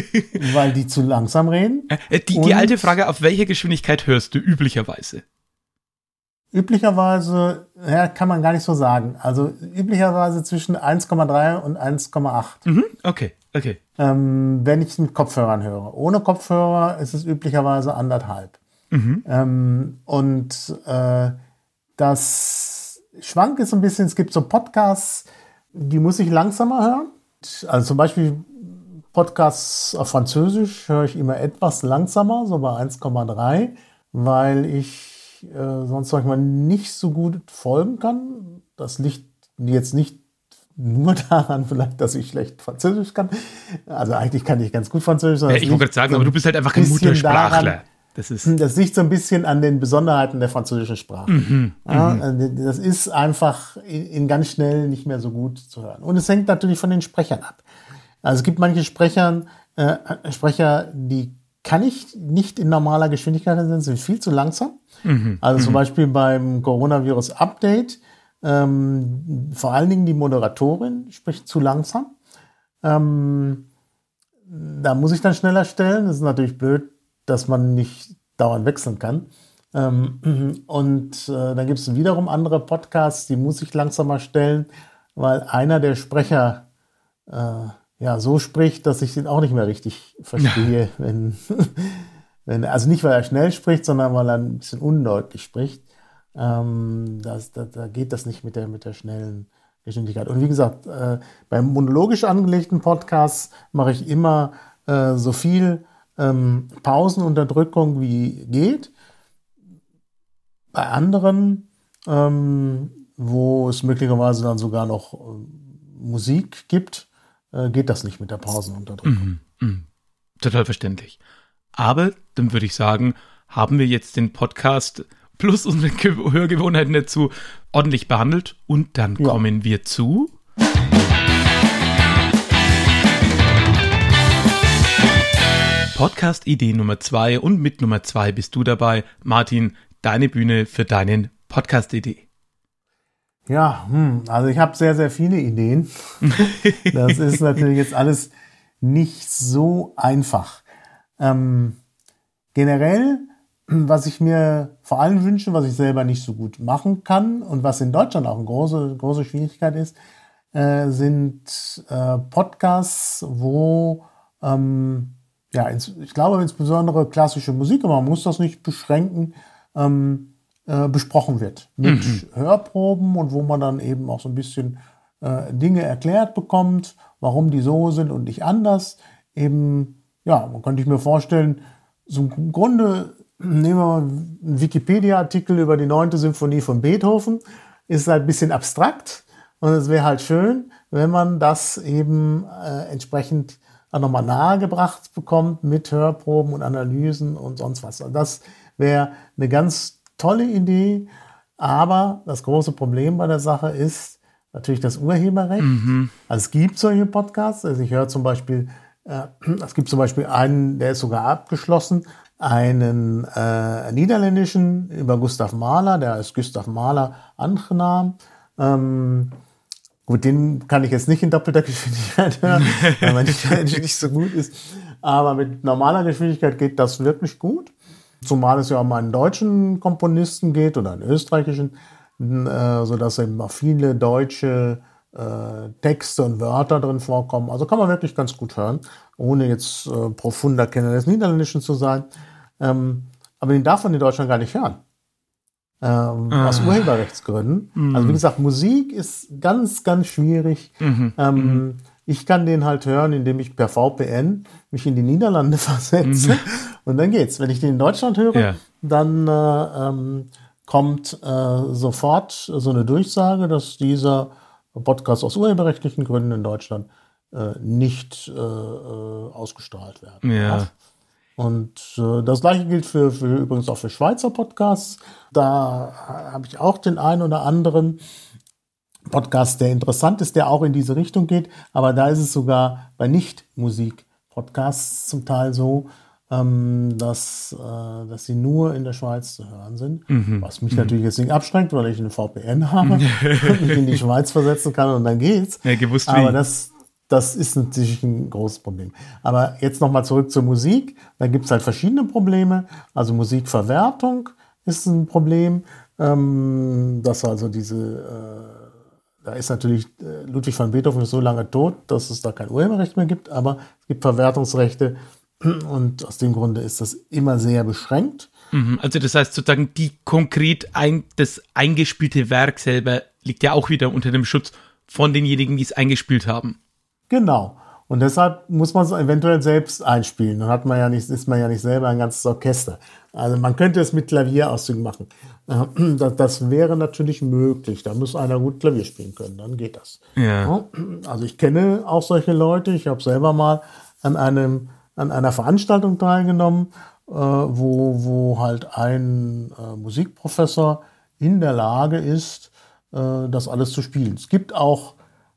weil die zu langsam reden. Äh, die, die alte Frage, auf welche Geschwindigkeit hörst du üblicherweise? Üblicherweise, ja, kann man gar nicht so sagen. Also üblicherweise zwischen 1,3 und 1,8. Mhm, okay, okay. Ähm, wenn ich mit Kopfhörern höre. Ohne Kopfhörer ist es üblicherweise anderthalb. Mhm. Ähm, und äh, das schwankt ist ein bisschen, es gibt so Podcasts, die muss ich langsamer hören. Also zum Beispiel Podcasts auf Französisch höre ich immer etwas langsamer, so bei 1,3, weil ich äh, sonst manchmal nicht so gut folgen kann. Das liegt jetzt nicht nur daran vielleicht, dass ich schlecht Französisch kann. Also eigentlich kann ich ganz gut Französisch. Ja, ich wollte gerade sagen, so aber du bist halt einfach kein Muttersprachler. Daran, das, ist das liegt so ein bisschen an den Besonderheiten der französischen Sprache. Mhm, ja, mhm. Äh, das ist einfach in, in, ganz schnell nicht mehr so gut zu hören. Und es hängt natürlich von den Sprechern ab. Also es gibt manche Sprechern, äh, Sprecher, die kann ich nicht in normaler Geschwindigkeit sehen, sind viel zu langsam. Mhm, also zum mhm. Beispiel beim Coronavirus-Update, ähm, vor allen Dingen die Moderatorin spricht zu langsam. Ähm, da muss ich dann schneller stellen. Das ist natürlich blöd, dass man nicht dauernd wechseln kann. Ähm, und äh, dann gibt es wiederum andere Podcasts, die muss ich langsamer stellen, weil einer der Sprecher äh, ja so spricht, dass ich ihn auch nicht mehr richtig verstehe, wenn, wenn, also nicht weil er schnell spricht, sondern weil er ein bisschen undeutlich spricht. Ähm, das, da, da geht das nicht mit der, mit der schnellen Geschwindigkeit. Und wie gesagt, äh, beim monologisch angelegten Podcast mache ich immer äh, so viel ähm, Pausenunterdrückung wie geht. Bei anderen, ähm, wo es möglicherweise dann sogar noch äh, Musik gibt, äh, geht das nicht mit der Pausenunterdrückung. Mhm, mh. Total verständlich. Aber dann würde ich sagen, haben wir jetzt den Podcast plus unsere Hörgewohnheiten dazu ordentlich behandelt und dann ja. kommen wir zu Podcast-Idee Nummer zwei und mit Nummer zwei bist du dabei. Martin, deine Bühne für deinen Podcast-Idee. Ja, hm, also ich habe sehr, sehr viele Ideen. Das ist natürlich jetzt alles nicht so einfach. Ähm, generell, was ich mir vor allem wünsche, was ich selber nicht so gut machen kann und was in Deutschland auch eine große, große Schwierigkeit ist, äh, sind äh, Podcasts, wo ähm, ja, ich glaube insbesondere klassische Musik, aber man muss das nicht beschränken, ähm, äh, besprochen wird. Mit mhm. Hörproben und wo man dann eben auch so ein bisschen äh, Dinge erklärt bekommt, warum die so sind und nicht anders. Eben, ja, man könnte ich mir vorstellen, so im Grunde nehmen wir mal einen Wikipedia-Artikel über die neunte Symphonie von Beethoven, ist halt ein bisschen abstrakt und es wäre halt schön, wenn man das eben äh, entsprechend nochmal nahegebracht bekommt mit Hörproben und Analysen und sonst was. Und das wäre eine ganz tolle Idee. Aber das große Problem bei der Sache ist natürlich das Urheberrecht. Mhm. Also es gibt solche Podcasts. Also ich höre zum Beispiel, äh, es gibt zum Beispiel einen, der ist sogar abgeschlossen, einen äh, niederländischen über Gustav Mahler, der ist Gustav Mahler Angenaam. Ähm, Gut, den kann ich jetzt nicht in doppelter Geschwindigkeit hören, weil mein Italienisch nicht so gut ist. Aber mit normaler Geschwindigkeit geht das wirklich gut. Zumal es ja um einen deutschen Komponisten geht oder einen österreichischen, äh, sodass eben auch viele deutsche äh, Texte und Wörter drin vorkommen. Also kann man wirklich ganz gut hören, ohne jetzt äh, profunder Kenner des Niederländischen zu sein. Ähm, aber den darf man in Deutschland gar nicht hören ähm, ah. aus Urheberrechtsgründen. Mhm. Also wie gesagt, Musik ist ganz, ganz schwierig. Mhm. Ähm, mhm. Ich kann den halt hören, indem ich per VPN mich in die Niederlande versetze mhm. und dann geht's. Wenn ich den in Deutschland höre, ja. dann äh, ähm, kommt äh, sofort so eine Durchsage, dass dieser Podcast aus urheberrechtlichen Gründen in Deutschland äh, nicht äh, äh, ausgestrahlt werden ja. darf. Und äh, das gleiche gilt für, für übrigens auch für Schweizer Podcasts. Da habe ich auch den einen oder anderen Podcast, der interessant ist, der auch in diese Richtung geht. Aber da ist es sogar bei Nicht-Musik-Podcasts zum Teil so, ähm, dass, äh, dass sie nur in der Schweiz zu hören sind. Mhm. Was mich mhm. natürlich jetzt nicht abschränkt, weil ich eine VPN habe und mich in die Schweiz versetzen kann und dann geht's. Ja, gewusst Aber wie. das, das ist natürlich ein großes Problem. Aber jetzt nochmal zurück zur Musik. Da gibt es halt verschiedene Probleme. Also Musikverwertung ist ein Problem. Ähm, dass also diese, äh, da ist natürlich äh, Ludwig van Beethoven ist so lange tot, dass es da kein Urheberrecht mehr gibt, aber es gibt Verwertungsrechte und aus dem Grunde ist das immer sehr beschränkt. Mhm, also das heißt sozusagen, die konkret ein, das eingespielte Werk selber liegt ja auch wieder unter dem Schutz von denjenigen, die es eingespielt haben. Genau. Und deshalb muss man es eventuell selbst einspielen. Dann hat man ja nicht, ist man ja nicht selber ein ganzes Orchester. Also man könnte es mit Klavierauszügen machen. Äh, das, wäre natürlich möglich. Da muss einer gut Klavier spielen können, dann geht das. Ja. Also ich kenne auch solche Leute. Ich habe selber mal an einem an einer Veranstaltung teilgenommen, äh, wo, wo halt ein äh, Musikprofessor in der Lage ist, das alles zu spielen. Es gibt auch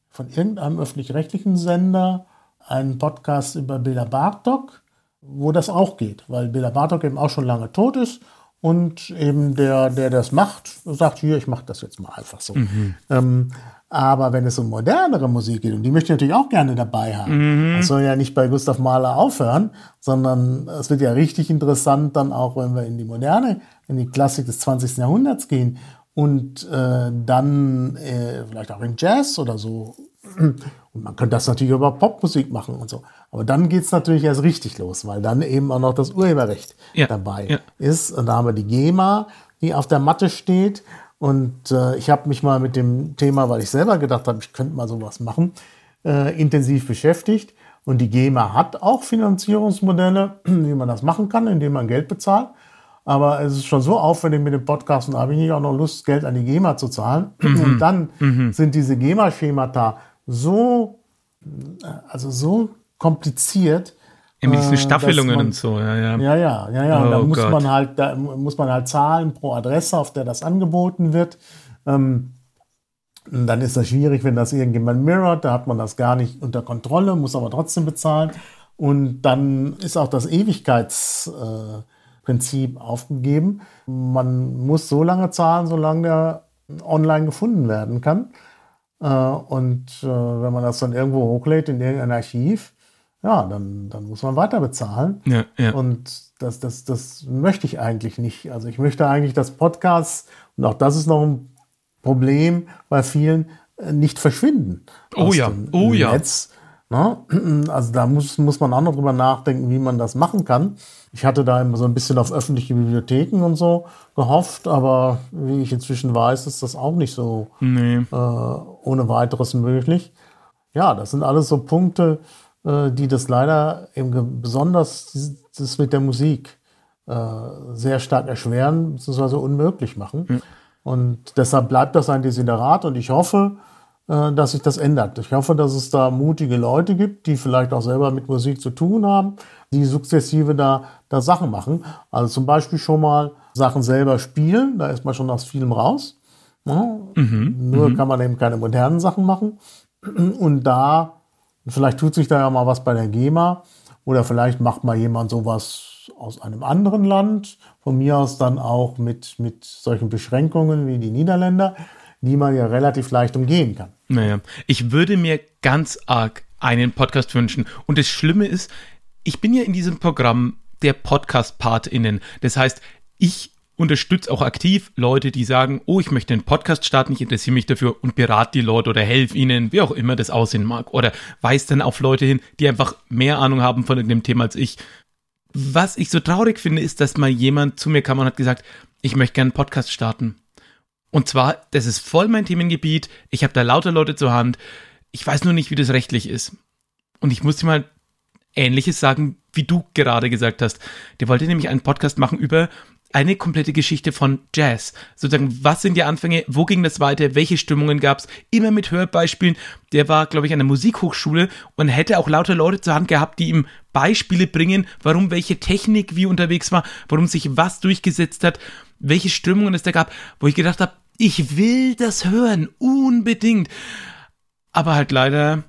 von irgendeinem öffentlich-rechtlichen Sender einen Podcast über Bela Bartok, wo das auch geht, weil Bela Bartok eben auch schon lange tot ist und eben der, der das macht, sagt, hier, ich mache das jetzt mal einfach so. Mhm. Ähm, aber wenn es um modernere Musik geht, und die möchte ich natürlich auch gerne dabei haben, mhm. das soll ja nicht bei Gustav Mahler aufhören, sondern es wird ja richtig interessant dann auch, wenn wir in die Moderne, in die Klassik des 20. Jahrhunderts gehen und äh, dann äh, vielleicht auch in Jazz oder so. Und man könnte das natürlich über Popmusik machen und so. Aber dann geht's natürlich erst richtig los, weil dann eben auch noch das Urheberrecht ja. dabei ja. ist. Und da haben wir die GEMA, die auf der Matte steht. Und äh, ich habe mich mal mit dem Thema, weil ich selber gedacht habe, ich könnte mal sowas machen, äh, intensiv beschäftigt. Und die GEMA hat auch Finanzierungsmodelle, wie man das machen kann, indem man Geld bezahlt. Aber es ist schon so aufwendig mit dem Podcast und da habe ich nicht auch noch Lust, Geld an die GEMA zu zahlen. Mhm. Und dann mhm. sind diese GEMA-Schemata so, äh, also so kompliziert. In diesen äh, Staffelungen man, und so, ja, ja. Ja, ja, ja, ja. Oh, und da muss Gott. man halt, da muss man halt zahlen pro Adresse, auf der das angeboten wird. Ähm, dann ist das schwierig, wenn das irgendjemand mirrort, da hat man das gar nicht unter Kontrolle, muss aber trotzdem bezahlen. Und dann ist auch das Ewigkeitsprinzip äh, aufgegeben. Man muss so lange zahlen, solange der online gefunden werden kann. Äh, und äh, wenn man das dann irgendwo hochlädt in irgendein Archiv, ja, dann, dann muss man weiter bezahlen. Ja, ja. Und das, das, das möchte ich eigentlich nicht. Also ich möchte eigentlich, dass Podcasts, und auch das ist noch ein Problem bei vielen, äh, nicht verschwinden. Oh ja, oh Netz. ja. Ne? Also da muss, muss man auch noch drüber nachdenken, wie man das machen kann. Ich hatte da immer so ein bisschen auf öffentliche Bibliotheken und so gehofft, aber wie ich inzwischen weiß, ist das auch nicht so nee. äh, ohne weiteres möglich. Ja, das sind alles so Punkte, die das leider eben besonders das mit der Musik äh, sehr stark erschweren bzw. unmöglich machen. Mhm. Und deshalb bleibt das ein Desiderat und ich hoffe, äh, dass sich das ändert. Ich hoffe, dass es da mutige Leute gibt, die vielleicht auch selber mit Musik zu tun haben, die sukzessive da, da Sachen machen. Also zum Beispiel schon mal Sachen selber spielen, da ist man schon aus vielem raus. Ja, mhm, nur mhm. kann man eben keine modernen Sachen machen. Und da, vielleicht tut sich da ja mal was bei der GEMA oder vielleicht macht mal jemand sowas aus einem anderen Land, von mir aus dann auch mit, mit solchen Beschränkungen wie die Niederländer, die man ja relativ leicht umgehen kann. Naja, ich würde mir ganz arg einen Podcast wünschen. Und das Schlimme ist, ich bin ja in diesem Programm der Podcast-PartInnen. Das heißt, ich unterstütze auch aktiv Leute, die sagen, oh, ich möchte einen Podcast starten, ich interessiere mich dafür und berate die Leute oder helfe ihnen, wie auch immer das aussehen mag. Oder weise dann auf Leute hin, die einfach mehr Ahnung haben von dem Thema als ich. Was ich so traurig finde, ist, dass mal jemand zu mir kam und hat gesagt, ich möchte gerne einen Podcast starten. Und zwar, das ist voll mein Themengebiet, ich habe da lauter Leute zur Hand, ich weiß nur nicht, wie das rechtlich ist. Und ich musste mal Ähnliches sagen, wie du gerade gesagt hast. Der wollte nämlich einen Podcast machen über eine komplette Geschichte von Jazz. Sozusagen, was sind die Anfänge, wo ging das weiter, welche Stimmungen gab es, immer mit Hörbeispielen. Der war, glaube ich, an der Musikhochschule und hätte auch lauter Leute zur Hand gehabt, die ihm Beispiele bringen, warum welche Technik wie unterwegs war, warum sich was durchgesetzt hat, welche Stimmungen es da gab, wo ich gedacht habe, ich will das hören, unbedingt. Aber halt leider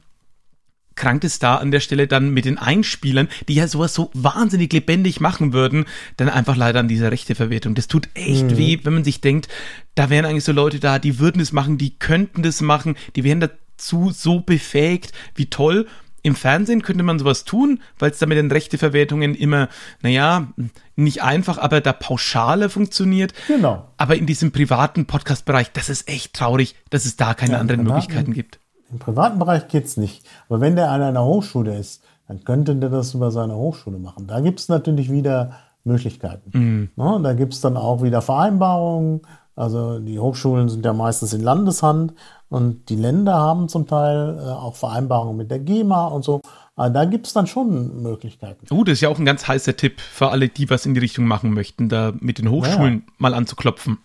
krankt es da an der Stelle dann mit den Einspielern, die ja sowas so wahnsinnig lebendig machen würden, dann einfach leider an dieser Rechteverwertung. Das tut echt mhm. weh, wenn man sich denkt, da wären eigentlich so Leute da, die würden es machen, die könnten das machen, die wären dazu so befähigt, wie toll. Im Fernsehen könnte man sowas tun, weil es da mit den Rechteverwertungen immer, naja, nicht einfach, aber da pauschaler funktioniert. Genau. Aber in diesem privaten Podcast-Bereich, das ist echt traurig, dass es da keine ja, anderen Möglichkeiten gibt. Im privaten Bereich geht's nicht. Aber wenn der an einer Hochschule ist, dann könnte der das über seine Hochschule machen. Da gibt's natürlich wieder Möglichkeiten. Mhm. Ja, und da gibt es dann auch wieder Vereinbarungen. Also die Hochschulen sind ja meistens in Landeshand und die Länder haben zum Teil äh, auch Vereinbarungen mit der GEMA und so. Aber da gibt es dann schon Möglichkeiten. Oh, das ist ja auch ein ganz heißer Tipp für alle, die was in die Richtung machen möchten, da mit den Hochschulen ja. mal anzuklopfen.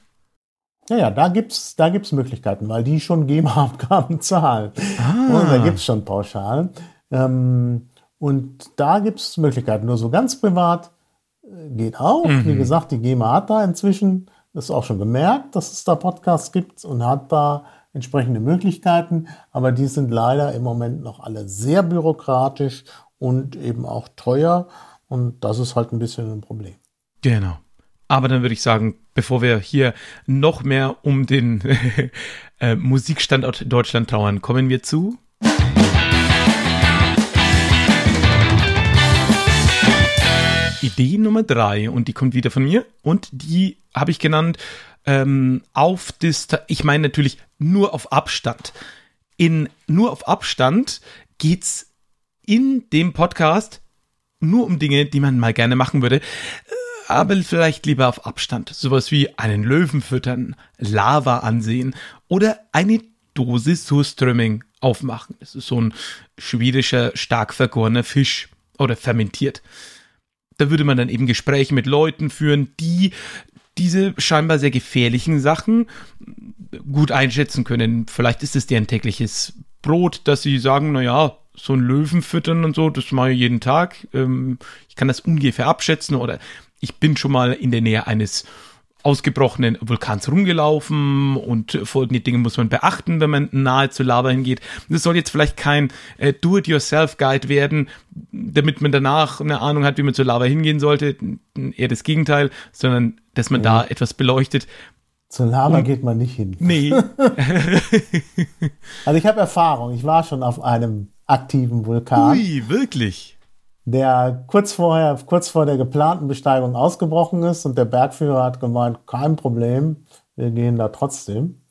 Ja, ja, da gibt's, da gibt's Möglichkeiten, weil die schon GEMA-Abgaben zahlen. Ah. Und da gibt's schon Pauschalen. Ähm, und da gibt's Möglichkeiten. Nur so ganz privat äh, geht auch. Mhm. Wie gesagt, die GEMA hat da inzwischen, das ist auch schon gemerkt, dass es da Podcasts gibt und hat da entsprechende Möglichkeiten. Aber die sind leider im Moment noch alle sehr bürokratisch und eben auch teuer. Und das ist halt ein bisschen ein Problem. Genau. Aber dann würde ich sagen, bevor wir hier noch mehr um den äh, Musikstandort Deutschland trauern, kommen wir zu. Idee Nummer drei und die kommt wieder von mir und die habe ich genannt ähm, auf Distanz. Ich meine natürlich nur auf Abstand. In nur auf Abstand geht's in dem Podcast nur um Dinge, die man mal gerne machen würde aber vielleicht lieber auf Abstand. Sowas wie einen Löwen füttern, Lava ansehen oder eine Dose Surströmming aufmachen. Das ist so ein schwedischer, stark vergorener Fisch oder fermentiert. Da würde man dann eben Gespräche mit Leuten führen, die diese scheinbar sehr gefährlichen Sachen gut einschätzen können. Vielleicht ist es deren tägliches Brot, dass sie sagen, naja, so ein Löwen füttern und so, das mache ich jeden Tag. Ähm, ich kann das ungefähr abschätzen oder ich bin schon mal in der Nähe eines ausgebrochenen Vulkans rumgelaufen und folgende Dinge muss man beachten, wenn man nahe zur Lava hingeht. Das soll jetzt vielleicht kein äh, Do-it-yourself-Guide werden, damit man danach eine Ahnung hat, wie man zur Lava hingehen sollte. Eher das Gegenteil, sondern dass man ja. da etwas beleuchtet. Zur Lava und, geht man nicht hin. Nee. also ich habe Erfahrung. Ich war schon auf einem aktiven Vulkan. Ui, wirklich? Der kurz vorher, kurz vor der geplanten Besteigung ausgebrochen ist und der Bergführer hat gemeint, kein Problem, wir gehen da trotzdem.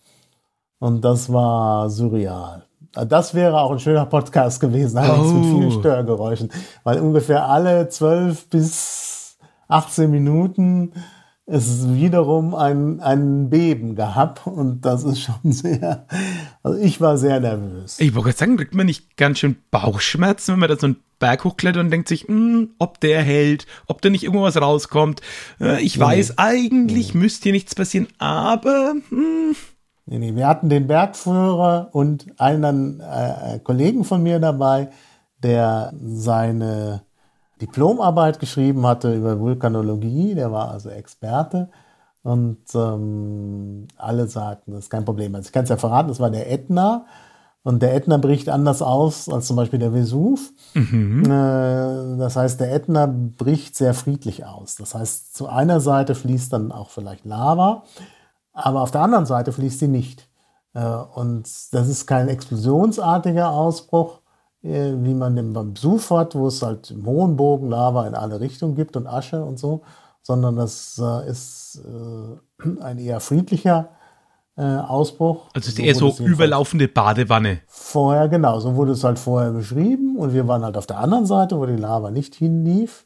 Und das war surreal. Das wäre auch ein schöner Podcast gewesen, allerdings oh. mit vielen Störgeräuschen, weil ungefähr alle zwölf bis 18 Minuten es wiederum ein, ein Beben gehabt und das ist schon sehr, also ich war sehr nervös. Ich wollte sagen, kriegt man nicht ganz schön Bauchschmerzen, wenn man da so einen Berg hochklettert und denkt sich, mh, hm, ob der hält, ob da nicht irgendwas rauskommt. Äh, ich nee. weiß, eigentlich nee. müsste hier nichts passieren, aber mh. Hm. Nee, nee, wir hatten den Bergführer und einen äh, Kollegen von mir dabei, der seine Diplomarbeit geschrieben hatte über Vulkanologie, der war also Experte. Und ähm, alle sagten, das ist kein Problem. Also ich kann es ja verraten, das war der Ätna. Und der Ätna bricht anders aus als zum Beispiel der Vesuv. Mhm. Äh, das heißt, der Ätna bricht sehr friedlich aus. Das heißt, zu einer Seite fließt dann auch vielleicht Lava, aber auf der anderen Seite fließt sie nicht. Äh, und das ist kein explosionsartiger Ausbruch, wie man den beim Besuch hat, wo es halt im hohen Bogen Lava in alle Richtungen gibt und Asche und so, sondern das äh, ist äh, ein eher friedlicher äh, Ausbruch. Also es ist eher so überlaufende Badewanne. Vorher, genau, so wurde es halt vorher beschrieben und wir waren halt auf der anderen Seite, wo die Lava nicht hinlief.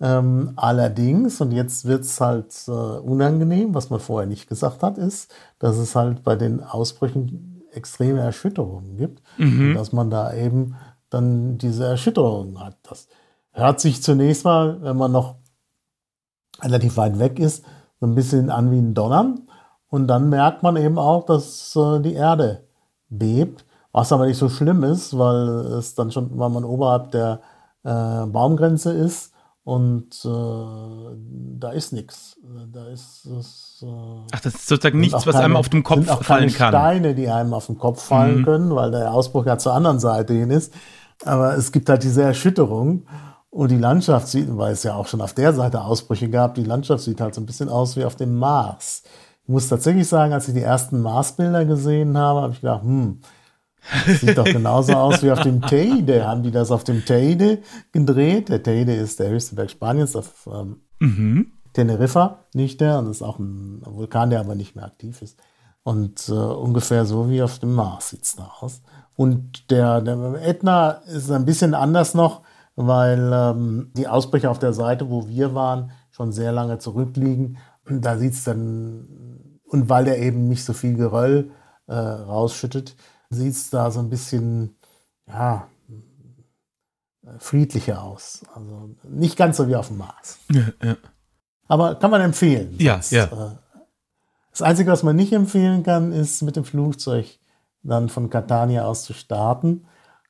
Ähm, allerdings, und jetzt wird es halt äh, unangenehm, was man vorher nicht gesagt hat, ist, dass es halt bei den Ausbrüchen extreme Erschütterungen gibt, mhm. dass man da eben dann diese Erschütterungen hat. Das hört sich zunächst mal, wenn man noch relativ weit weg ist, so ein bisschen an wie ein Donnern. Und dann merkt man eben auch, dass äh, die Erde bebt, was aber nicht so schlimm ist, weil es dann schon, weil man oberhalb der äh, Baumgrenze ist und äh, da ist nichts. Da ist es. Äh, Ach, das ist sozusagen nichts, was keine, einem auf dem Kopf sind auch fallen kann. Steine, die einem auf den Kopf fallen mhm. können, weil der Ausbruch ja zur anderen Seite hin ist. Aber es gibt halt diese Erschütterung. Und die Landschaft sieht, weil es ja auch schon auf der Seite Ausbrüche gab, die Landschaft sieht halt so ein bisschen aus wie auf dem Mars. Ich muss tatsächlich sagen, als ich die ersten Marsbilder gesehen habe, habe ich gedacht, hm, Sieht doch genauso aus wie auf dem Teide. Haben die das auf dem Teide gedreht? Der Teide ist der höchste Berg Spaniens auf ähm, mhm. Teneriffa, nicht der. Und das ist auch ein Vulkan, der aber nicht mehr aktiv ist. Und äh, ungefähr so wie auf dem Mars sieht es da aus. Und der, der Ätna ist ein bisschen anders noch, weil ähm, die Ausbrüche auf der Seite, wo wir waren, schon sehr lange zurückliegen. Und da sieht es dann, und weil der eben nicht so viel Geröll äh, rausschüttet, sieht es da so ein bisschen, ja, friedlicher aus. Also nicht ganz so wie auf dem Mars. Ja, ja. Aber kann man empfehlen. Ja, sonst, ja. Äh, das Einzige, was man nicht empfehlen kann, ist mit dem Flugzeug dann von Catania aus zu starten,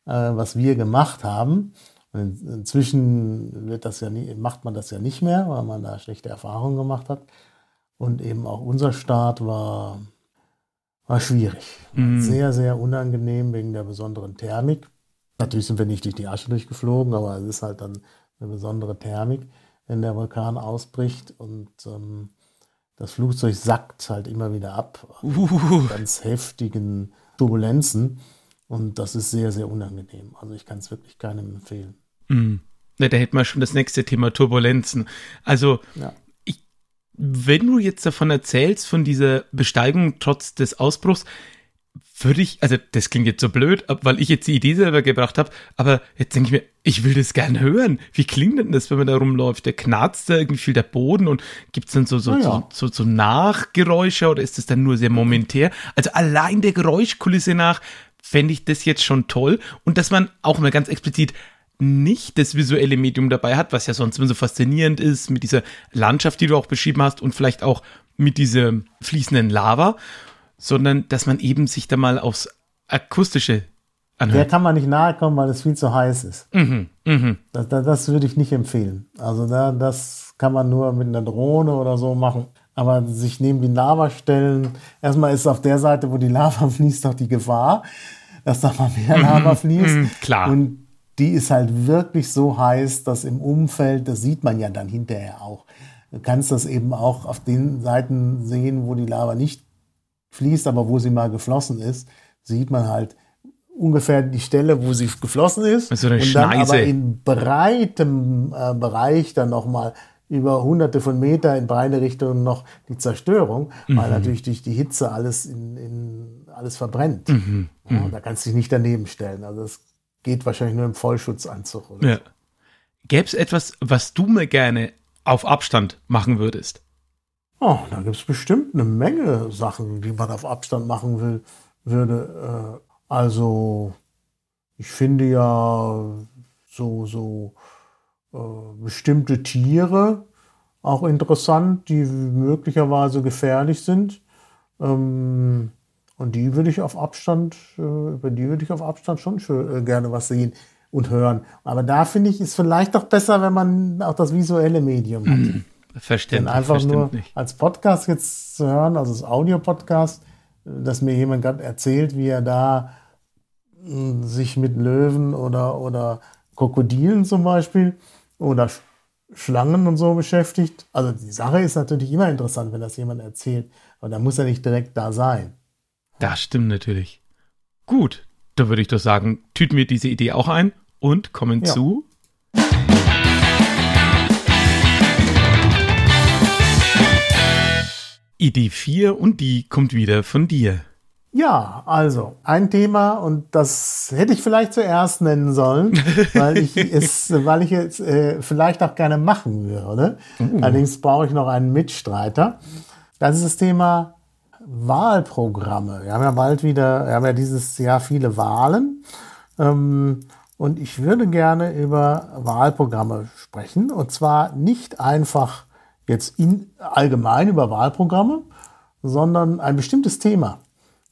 äh, was wir gemacht haben. Und inzwischen wird das ja nie, macht man das ja nicht mehr, weil man da schlechte Erfahrungen gemacht hat. Und eben auch unser Start war, war schwierig. Mhm. Sehr, sehr unangenehm wegen der besonderen Thermik. Natürlich sind wir nicht durch die Asche durchgeflogen, aber es ist halt dann eine besondere Thermik, wenn der Vulkan ausbricht und ähm, das Flugzeug sackt halt immer wieder ab. Uh. Ganz heftigen Turbulenzen. Und das ist sehr, sehr unangenehm. Also ich kann es wirklich keinem empfehlen. Mm. Ja, da hätten wir schon das nächste Thema Turbulenzen. Also ja. Wenn du jetzt davon erzählst, von dieser Besteigung trotz des Ausbruchs, würde ich, also das klingt jetzt so blöd, weil ich jetzt die Idee selber gebracht habe, aber jetzt denke ich mir, ich will das gern hören. Wie klingt denn das, wenn man da rumläuft? Der knarzt da irgendwie viel der Boden und gibt es dann so, so, ja. so, so, so Nachgeräusche oder ist das dann nur sehr momentär? Also allein der Geräuschkulisse nach fände ich das jetzt schon toll und dass man auch mal ganz explizit nicht das visuelle Medium dabei hat, was ja sonst immer so faszinierend ist mit dieser Landschaft, die du auch beschrieben hast und vielleicht auch mit dieser fließenden Lava sondern dass man eben sich da mal aufs Akustische anhört. Der kann man nicht nahe kommen, weil es viel zu heiß ist. Mhm, mh. das, das, das, würde ich nicht empfehlen. Also da, das kann man nur mit einer Drohne oder so machen. Aber sich neben die Lava stellen, erstmal ist auf der Seite, wo die Lava fließt, auch die Gefahr, dass da mal mehr Lava mhm, fließt. Mhm, klar. Und die ist halt wirklich so heiß, dass im Umfeld, das sieht man ja dann hinterher auch, du kannst das eben auch auf den Seiten sehen, wo die Lava nicht fließt, aber wo sie mal geflossen ist, sieht man halt ungefähr die Stelle, wo sie geflossen ist. Also eine und dann Schneise. aber in breitem äh, Bereich dann nochmal über hunderte von Meter in beide Richtungen noch die Zerstörung, mhm. weil natürlich durch die Hitze alles in, in alles verbrennt. Mhm. Ja, mhm. da kannst du dich nicht daneben stellen. Also das geht wahrscheinlich nur im Vollschutzanzug. Oder ja. Gäbe es etwas, was du mir gerne auf Abstand machen würdest? Oh, da gibt es bestimmt eine Menge Sachen, die man auf Abstand machen will, würde. Äh, also, ich finde ja so, so äh, bestimmte Tiere auch interessant, die möglicherweise gefährlich sind. Ähm, und die würde ich auf Abstand, äh, über die würde ich auf Abstand schon schön, äh, gerne was sehen und hören. Aber da finde ich, ist vielleicht auch besser, wenn man auch das visuelle Medium hat. Mhm. Verständlich. Denn einfach nur als Podcast jetzt zu hören, also das Audio-Podcast, dass mir jemand gerade erzählt, wie er da hm, sich mit Löwen oder, oder Krokodilen zum Beispiel oder Schlangen und so beschäftigt. Also die Sache ist natürlich immer interessant, wenn das jemand erzählt, aber da muss er nicht direkt da sein. Das stimmt natürlich. Gut, da würde ich doch sagen, tüten wir diese Idee auch ein und kommen ja. zu Idee 4 und die kommt wieder von dir. Ja, also ein Thema und das hätte ich vielleicht zuerst nennen sollen, weil ich es, weil ich es äh, vielleicht auch gerne machen würde. Uh. Allerdings brauche ich noch einen Mitstreiter. Das ist das Thema Wahlprogramme. Wir haben ja bald wieder, wir haben ja dieses Jahr viele Wahlen. Ähm, und ich würde gerne über Wahlprogramme sprechen. Und zwar nicht einfach jetzt in, allgemein über Wahlprogramme, sondern ein bestimmtes Thema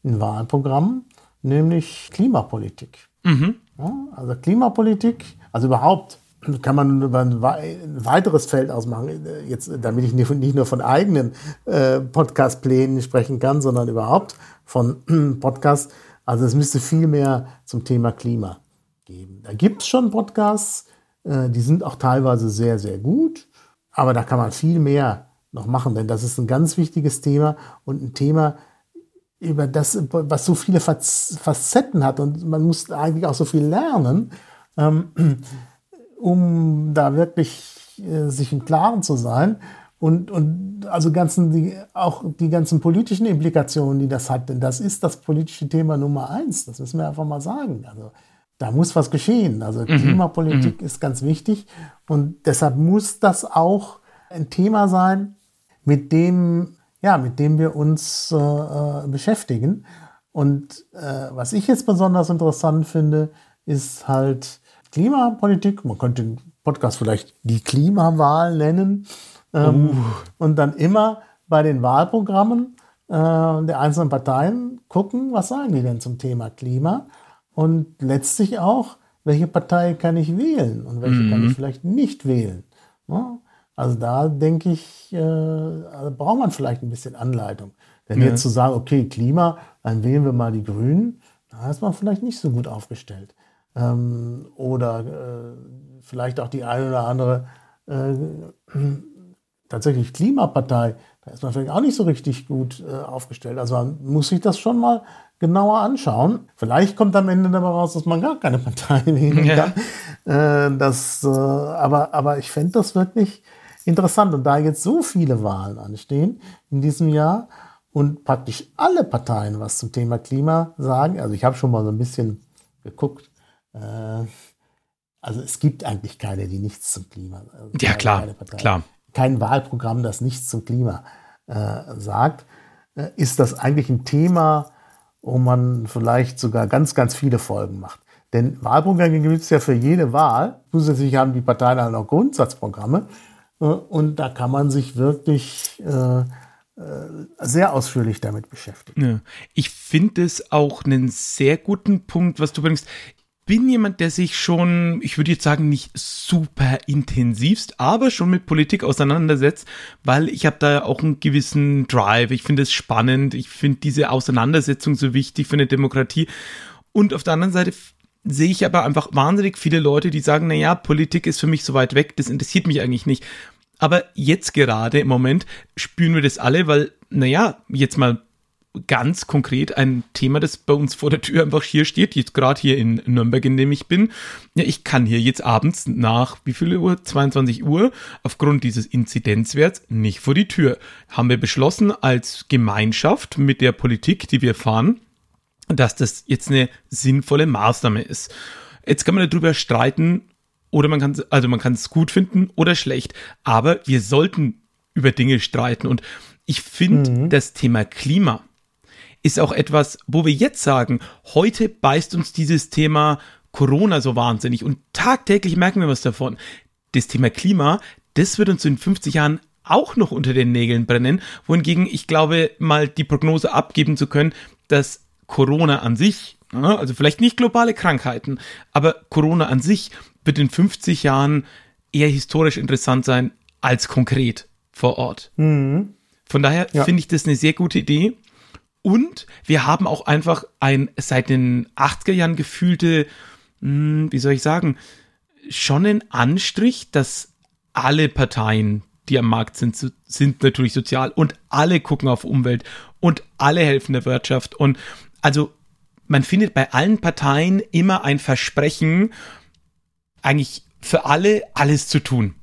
in Wahlprogrammen, nämlich Klimapolitik. Mhm. Ja, also Klimapolitik, also überhaupt kann man über ein weiteres Feld ausmachen, jetzt, damit ich nicht nur von eigenen äh, Podcast-Plänen sprechen kann, sondern überhaupt von Podcasts. Also es müsste viel mehr zum Thema Klima geben. Da gibt es schon Podcasts, äh, die sind auch teilweise sehr, sehr gut. Aber da kann man viel mehr noch machen, denn das ist ein ganz wichtiges Thema und ein Thema, über das, was so viele Facetten hat und man muss eigentlich auch so viel lernen, ähm, um da wirklich äh, sich im Klaren zu sein und, und also ganzen, die, auch die ganzen politischen Implikationen, die das hat, denn das ist das politische Thema Nummer eins, das müssen wir einfach mal sagen. Also da muss was geschehen. Also mhm. Klimapolitik mhm. ist ganz wichtig und deshalb muss das auch ein Thema sein, mit dem, ja, mit dem wir uns äh, äh beschäftigen. Und äh, was ich jetzt besonders interessant finde, ist halt Klimapolitik. Man könnte den Podcast vielleicht die Klimawahl nennen. Ähm, uh. Und dann immer bei den Wahlprogrammen äh, der einzelnen Parteien gucken, was sagen die denn zum Thema Klima und letztlich auch, welche Partei kann ich wählen und welche mhm. kann ich mhm. vielleicht nicht wählen. Ja? Also da denke ich, äh, also braucht man vielleicht ein bisschen Anleitung. Denn ja. jetzt zu sagen, okay, Klima, dann wählen wir mal die Grünen, da ist man vielleicht nicht so gut aufgestellt. Ähm, oder äh, vielleicht auch die eine oder andere äh, tatsächlich Klimapartei, da ist man vielleicht auch nicht so richtig gut äh, aufgestellt. Also man muss sich das schon mal genauer anschauen. Vielleicht kommt am Ende dabei raus, dass man gar keine Partei wählen kann. Ja. Äh, das, äh, aber, aber ich fände das wirklich interessant. Und da jetzt so viele Wahlen anstehen in diesem Jahr und praktisch alle Parteien was zum Thema Klima sagen, also ich habe schon mal so ein bisschen geguckt, also es gibt eigentlich keine, die nichts zum Klima. Also ja, klar, klar kein Wahlprogramm, das nichts zum Klima äh, sagt, äh, ist das eigentlich ein Thema, wo man vielleicht sogar ganz, ganz viele Folgen macht. Denn Wahlprogramme gibt es ja für jede Wahl. Zusätzlich haben die Parteien dann auch Grundsatzprogramme. Äh, und da kann man sich wirklich äh, äh, sehr ausführlich damit beschäftigen. Ja. Ich finde es auch einen sehr guten Punkt, was du bringst bin jemand, der sich schon, ich würde jetzt sagen, nicht super intensivst, aber schon mit Politik auseinandersetzt, weil ich habe da auch einen gewissen Drive. Ich finde es spannend. Ich finde diese Auseinandersetzung so wichtig für eine Demokratie. Und auf der anderen Seite sehe ich aber einfach wahnsinnig viele Leute, die sagen, na ja, Politik ist für mich so weit weg, das interessiert mich eigentlich nicht. Aber jetzt gerade im Moment spüren wir das alle, weil, naja, jetzt mal ganz konkret ein Thema, das bei uns vor der Tür einfach hier steht, jetzt gerade hier in Nürnberg, in dem ich bin. Ja, ich kann hier jetzt abends nach, wie viel Uhr? 22 Uhr, aufgrund dieses Inzidenzwerts nicht vor die Tür. Haben wir beschlossen als Gemeinschaft mit der Politik, die wir fahren, dass das jetzt eine sinnvolle Maßnahme ist. Jetzt kann man darüber streiten, oder man kann, also man kann es gut finden oder schlecht, aber wir sollten über Dinge streiten und ich finde mhm. das Thema Klima ist auch etwas, wo wir jetzt sagen, heute beißt uns dieses Thema Corona so wahnsinnig und tagtäglich merken wir was davon. Das Thema Klima, das wird uns in 50 Jahren auch noch unter den Nägeln brennen, wohingegen ich glaube, mal die Prognose abgeben zu können, dass Corona an sich, also vielleicht nicht globale Krankheiten, aber Corona an sich wird in 50 Jahren eher historisch interessant sein als konkret vor Ort. Mhm. Von daher ja. finde ich das eine sehr gute Idee. Und wir haben auch einfach ein seit den 80er Jahren gefühlte, hm, wie soll ich sagen, schon einen Anstrich, dass alle Parteien, die am Markt sind, sind natürlich sozial und alle gucken auf Umwelt und alle helfen der Wirtschaft. Und also man findet bei allen Parteien immer ein Versprechen, eigentlich für alle alles zu tun.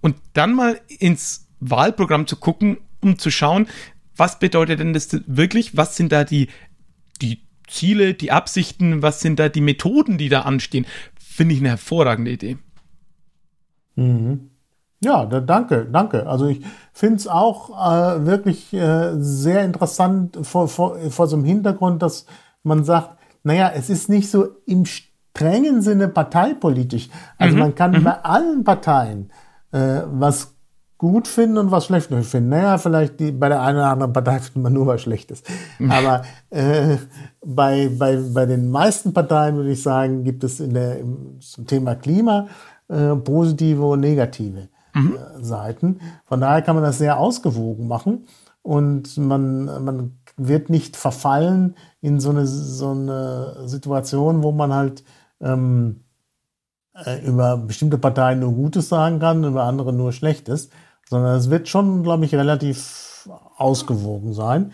Und dann mal ins Wahlprogramm zu gucken, um zu schauen, was bedeutet denn das wirklich? Was sind da die, die Ziele, die Absichten? Was sind da die Methoden, die da anstehen? Finde ich eine hervorragende Idee. Mhm. Ja, da, danke, danke. Also ich finde es auch äh, wirklich äh, sehr interessant vor, vor, vor so einem Hintergrund, dass man sagt, naja, es ist nicht so im strengen Sinne parteipolitisch. Also mhm. man kann mhm. bei allen Parteien äh, was gut finden und was schlecht finden. Naja, vielleicht die, bei der einen oder anderen Partei findet man nur was Schlechtes. Aber äh, bei, bei, bei den meisten Parteien würde ich sagen, gibt es in der, im, zum Thema Klima äh, positive und negative mhm. äh, Seiten. Von daher kann man das sehr ausgewogen machen und man, man wird nicht verfallen in so eine, so eine Situation, wo man halt ähm, äh, über bestimmte Parteien nur Gutes sagen kann, über andere nur Schlechtes sondern es wird schon, glaube ich, relativ ausgewogen sein.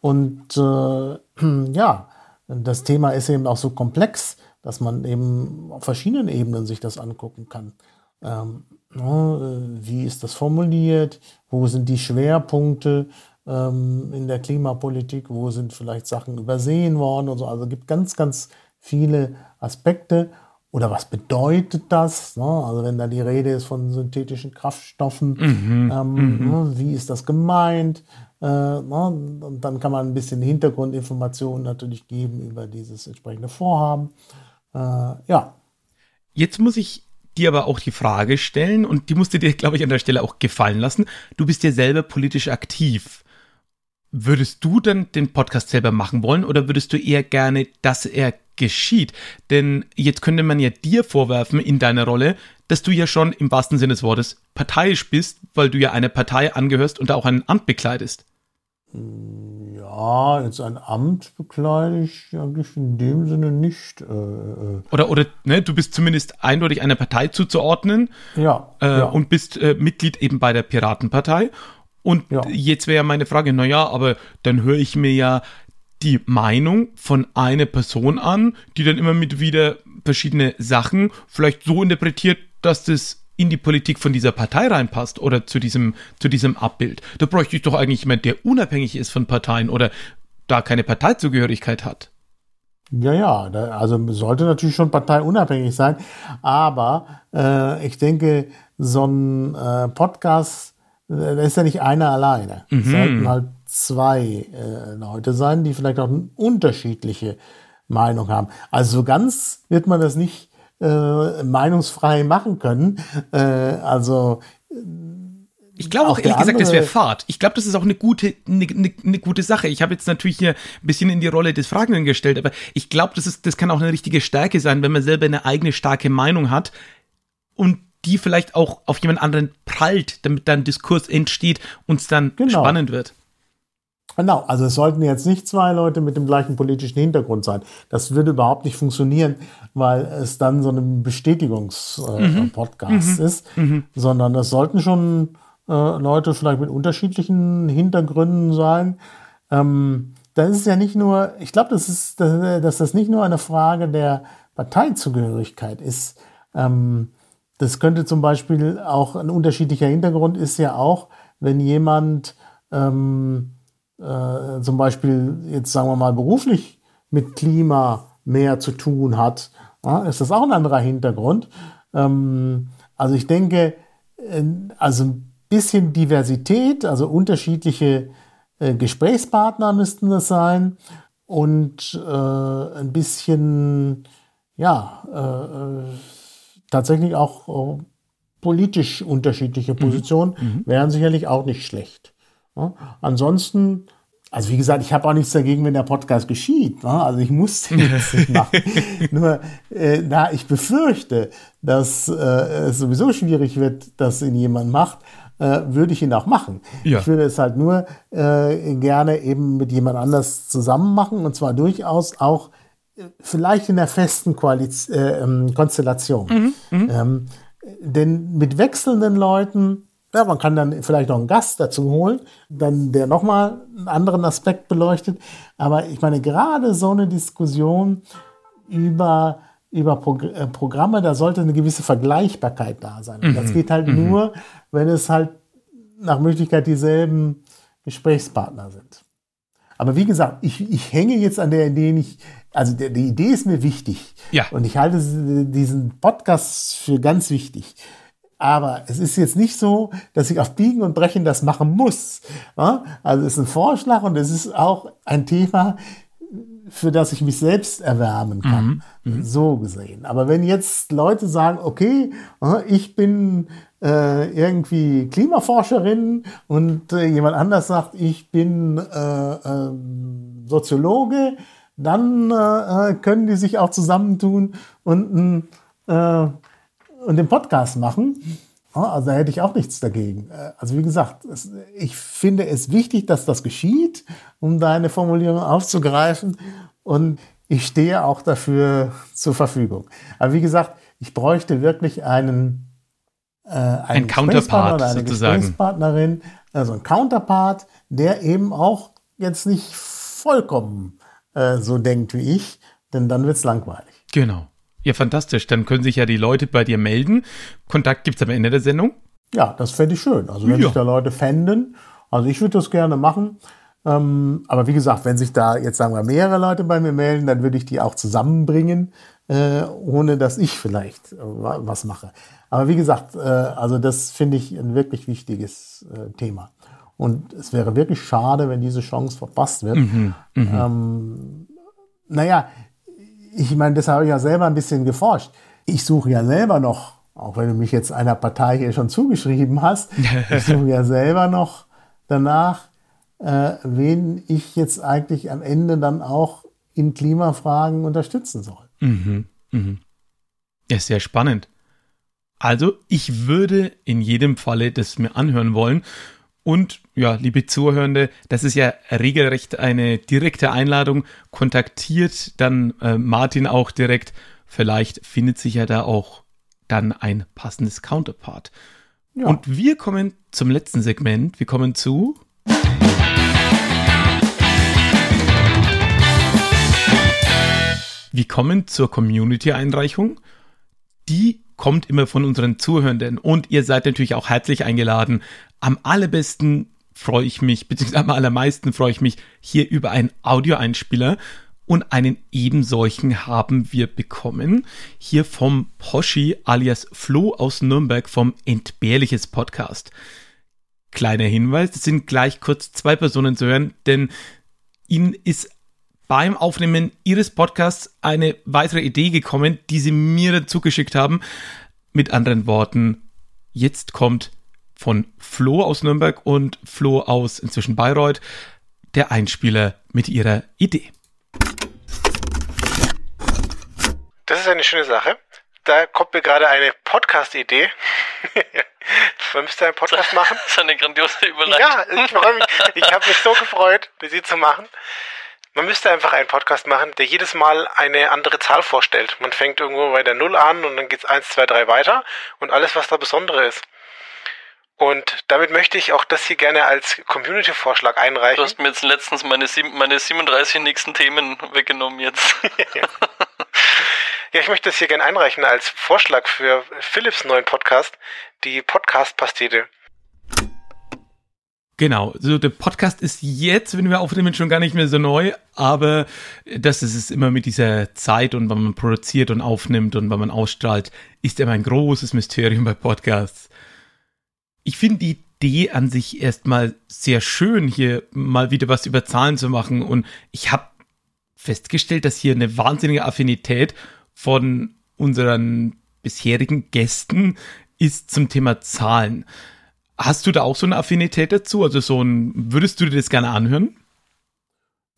Und äh, ja, das Thema ist eben auch so komplex, dass man eben auf verschiedenen Ebenen sich das angucken kann. Ähm, ne, wie ist das formuliert? Wo sind die Schwerpunkte ähm, in der Klimapolitik? Wo sind vielleicht Sachen übersehen worden und so? Also es gibt ganz, ganz viele Aspekte. Oder was bedeutet das? Ne? Also wenn da die Rede ist von synthetischen Kraftstoffen, mhm, ähm, mhm. Ne? wie ist das gemeint? Äh, ne? Und dann kann man ein bisschen Hintergrundinformationen natürlich geben über dieses entsprechende Vorhaben. Äh, ja. Jetzt muss ich dir aber auch die Frage stellen, und die musste dir, glaube ich, an der Stelle auch gefallen lassen. Du bist ja selber politisch aktiv. Würdest du dann den Podcast selber machen wollen oder würdest du eher gerne, dass er geschieht? Denn jetzt könnte man ja dir vorwerfen in deiner Rolle, dass du ja schon im wahrsten Sinne des Wortes parteiisch bist, weil du ja einer Partei angehörst und da auch ein Amt bekleidest. Ja, jetzt ein Amt bekleide ich eigentlich in dem Sinne nicht. Äh, äh. oder oder ne, du bist zumindest eindeutig einer Partei zuzuordnen. Ja. Äh, ja. Und bist äh, Mitglied eben bei der Piratenpartei. Und ja. jetzt wäre meine Frage, naja, aber dann höre ich mir ja die Meinung von einer Person an, die dann immer mit wieder verschiedene Sachen vielleicht so interpretiert, dass das in die Politik von dieser Partei reinpasst oder zu diesem, zu diesem Abbild. Da bräuchte ich doch eigentlich jemand, der unabhängig ist von Parteien oder da keine Parteizugehörigkeit hat. Ja, ja, also sollte natürlich schon parteiunabhängig sein, aber äh, ich denke, so ein äh, Podcast da ist ja nicht einer alleine. Mhm. Es sollten halt zwei äh, Leute sein, die vielleicht auch eine unterschiedliche Meinung haben. Also so ganz wird man das nicht äh, meinungsfrei machen können. Äh, also ich glaube auch, ehrlich gesagt, das wäre Fahrt. Ich glaube, das ist auch eine gute, eine, eine, eine gute Sache. Ich habe jetzt natürlich hier ein bisschen in die Rolle des Fragenden gestellt, aber ich glaube, das, das kann auch eine richtige Stärke sein, wenn man selber eine eigene starke Meinung hat und die vielleicht auch auf jemand anderen prallt, damit dann Diskurs entsteht und es dann genau. spannend wird. Genau, also es sollten jetzt nicht zwei Leute mit dem gleichen politischen Hintergrund sein. Das würde überhaupt nicht funktionieren, weil es dann so ein Bestätigungspodcast äh, mhm. ist, mhm. sondern es sollten schon äh, Leute vielleicht mit unterschiedlichen Hintergründen sein. Ähm, das ist ja nicht nur, ich glaube, das ist, dass, dass das nicht nur eine Frage der Parteizugehörigkeit ist. Ähm, das könnte zum Beispiel auch ein unterschiedlicher Hintergrund ist ja auch, wenn jemand ähm, äh, zum Beispiel jetzt sagen wir mal beruflich mit Klima mehr zu tun hat, ja, ist das auch ein anderer Hintergrund. Ähm, also ich denke, äh, also ein bisschen Diversität, also unterschiedliche äh, Gesprächspartner müssten das sein und äh, ein bisschen ja äh, äh, tatsächlich auch äh, politisch unterschiedliche mhm. Positionen mhm. wären sicherlich auch nicht schlecht. Ja? Ansonsten, also wie gesagt, ich habe auch nichts dagegen, wenn der Podcast geschieht. Ne? Also ich muss den jetzt nicht machen. Nur äh, da ich befürchte, dass äh, es sowieso schwierig wird, dass ihn jemand macht, äh, würde ich ihn auch machen. Ja. Ich würde es halt nur äh, gerne eben mit jemand anders zusammen machen und zwar durchaus auch vielleicht in der festen Koaliz äh, ähm, Konstellation. Mhm, mhm, ähm, denn mit wechselnden Leuten, ja, man kann dann vielleicht noch einen Gast dazu holen, dann der nochmal einen anderen Aspekt beleuchtet. Aber ich meine, gerade so eine Diskussion über, über Progr äh, Programme, da sollte eine gewisse Vergleichbarkeit da sein. Und das mhm, geht halt mhm. nur, wenn es halt nach Möglichkeit dieselben Gesprächspartner sind. Aber wie gesagt, ich, ich hänge jetzt an der Idee nicht, also die, die Idee ist mir wichtig. Ja. Und ich halte diesen Podcast für ganz wichtig. Aber es ist jetzt nicht so, dass ich auf Biegen und Brechen das machen muss. Also es ist ein Vorschlag und es ist auch ein Thema, für das ich mich selbst erwärmen kann. Mhm. Mhm. So gesehen. Aber wenn jetzt Leute sagen, okay, ich bin äh, irgendwie Klimaforscherin und äh, jemand anders sagt, ich bin äh, äh Soziologe, dann äh, können die sich auch zusammentun und, äh, und den Podcast machen. Also da hätte ich auch nichts dagegen. Äh, also wie gesagt, es, ich finde es wichtig, dass das geschieht, um deine Formulierung aufzugreifen. Und ich stehe auch dafür zur Verfügung. Aber wie gesagt, ich bräuchte wirklich einen, äh, einen ein Counterpart oder eine sozusagen. Gesprächspartnerin, also ein Counterpart, der eben auch jetzt nicht vollkommen äh, so denkt wie ich, denn dann wird es langweilig. Genau. Ja, fantastisch. Dann können sich ja die Leute bei dir melden. Kontakt gibt es am Ende der Sendung. Ja, das fände ich schön. Also wenn ja. sich da Leute fänden, also ich würde das gerne machen. Ähm, aber wie gesagt, wenn sich da jetzt sagen wir mehrere Leute bei mir melden, dann würde ich die auch zusammenbringen, äh, ohne dass ich vielleicht äh, was mache. Aber wie gesagt, äh, also das finde ich ein wirklich wichtiges äh, Thema. Und es wäre wirklich schade, wenn diese Chance verpasst wird. Mhm, mh. ähm, naja, ich meine, das habe ich ja selber ein bisschen geforscht. Ich suche ja selber noch, auch wenn du mich jetzt einer Partei hier schon zugeschrieben hast, ich suche ja selber noch danach, äh, wen ich jetzt eigentlich am Ende dann auch in Klimafragen unterstützen soll. Mhm, mhm. Ja, sehr spannend. Also, ich würde in jedem Falle das mir anhören wollen. Und ja, liebe Zuhörende, das ist ja regelrecht eine direkte Einladung. Kontaktiert dann äh, Martin auch direkt. Vielleicht findet sich ja da auch dann ein passendes Counterpart. Ja. Und wir kommen zum letzten Segment. Wir kommen zu. Wir kommen zur Community-Einreichung. Die kommt immer von unseren Zuhörenden und ihr seid natürlich auch herzlich eingeladen. Am allerbesten freue ich mich, beziehungsweise am allermeisten freue ich mich hier über einen Audioeinspieler und einen ebensolchen haben wir bekommen. Hier vom Poschi alias Flo aus Nürnberg vom Entbehrliches Podcast. Kleiner Hinweis, es sind gleich kurz zwei Personen zu hören, denn ihnen ist beim Aufnehmen ihres Podcasts eine weitere Idee gekommen, die sie mir zugeschickt haben. Mit anderen Worten, jetzt kommt von Flo aus Nürnberg und Flo aus inzwischen Bayreuth der Einspieler mit ihrer Idee. Das ist eine schöne Sache. Da kommt mir gerade eine Podcast-Idee. Man müsste einen Podcast machen. Das ist eine grandiose Überleitung. Ja, ich freue mich. Ich habe mich so gefreut, sie zu machen. Man müsste einfach einen Podcast machen, der jedes Mal eine andere Zahl vorstellt. Man fängt irgendwo bei der Null an und dann geht es 1, 2, 3 weiter und alles, was da Besondere ist. Und damit möchte ich auch das hier gerne als Community-Vorschlag einreichen. Du hast mir jetzt letztens meine, sieben, meine 37 nächsten Themen weggenommen jetzt. ja. ja, ich möchte das hier gerne einreichen als Vorschlag für Philips neuen Podcast, die Podcast-Pastete. Genau, so der Podcast ist jetzt, wenn wir aufnehmen, schon gar nicht mehr so neu, aber das ist es immer mit dieser Zeit und wann man produziert und aufnimmt und wann man ausstrahlt, ist immer ein großes Mysterium bei Podcasts. Ich finde die Idee an sich erstmal sehr schön, hier mal wieder was über Zahlen zu machen und ich habe festgestellt, dass hier eine wahnsinnige Affinität von unseren bisherigen Gästen ist zum Thema Zahlen. Hast du da auch so eine Affinität dazu? Also so ein, würdest du dir das gerne anhören?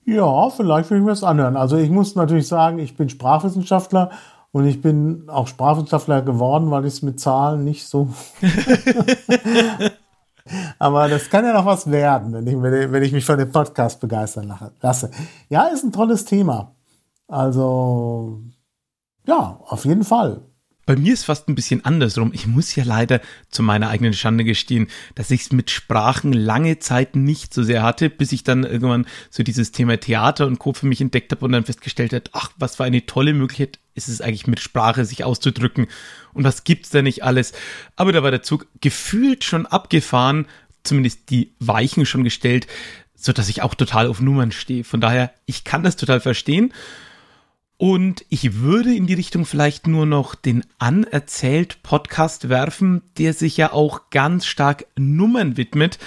Ja, vielleicht würde ich mir das anhören. Also ich muss natürlich sagen, ich bin Sprachwissenschaftler und ich bin auch Sprachwissenschaftler geworden, weil ich es mit Zahlen nicht so. Aber das kann ja noch was werden, wenn ich, wenn ich mich für den Podcast begeistern lasse. Ja, ist ein tolles Thema. Also, ja, auf jeden Fall. Bei mir ist fast ein bisschen andersrum. Ich muss ja leider zu meiner eigenen Schande gestehen, dass ich es mit Sprachen lange Zeit nicht so sehr hatte, bis ich dann irgendwann so dieses Thema Theater und Co. für mich entdeckt habe und dann festgestellt habe, ach, was für eine tolle Möglichkeit ist es eigentlich mit Sprache sich auszudrücken und was gibt's da nicht alles. Aber da war der Zug gefühlt schon abgefahren, zumindest die Weichen schon gestellt, so dass ich auch total auf Nummern stehe. Von daher, ich kann das total verstehen. Und ich würde in die Richtung vielleicht nur noch den Anerzählt Podcast werfen, der sich ja auch ganz stark Nummern widmet.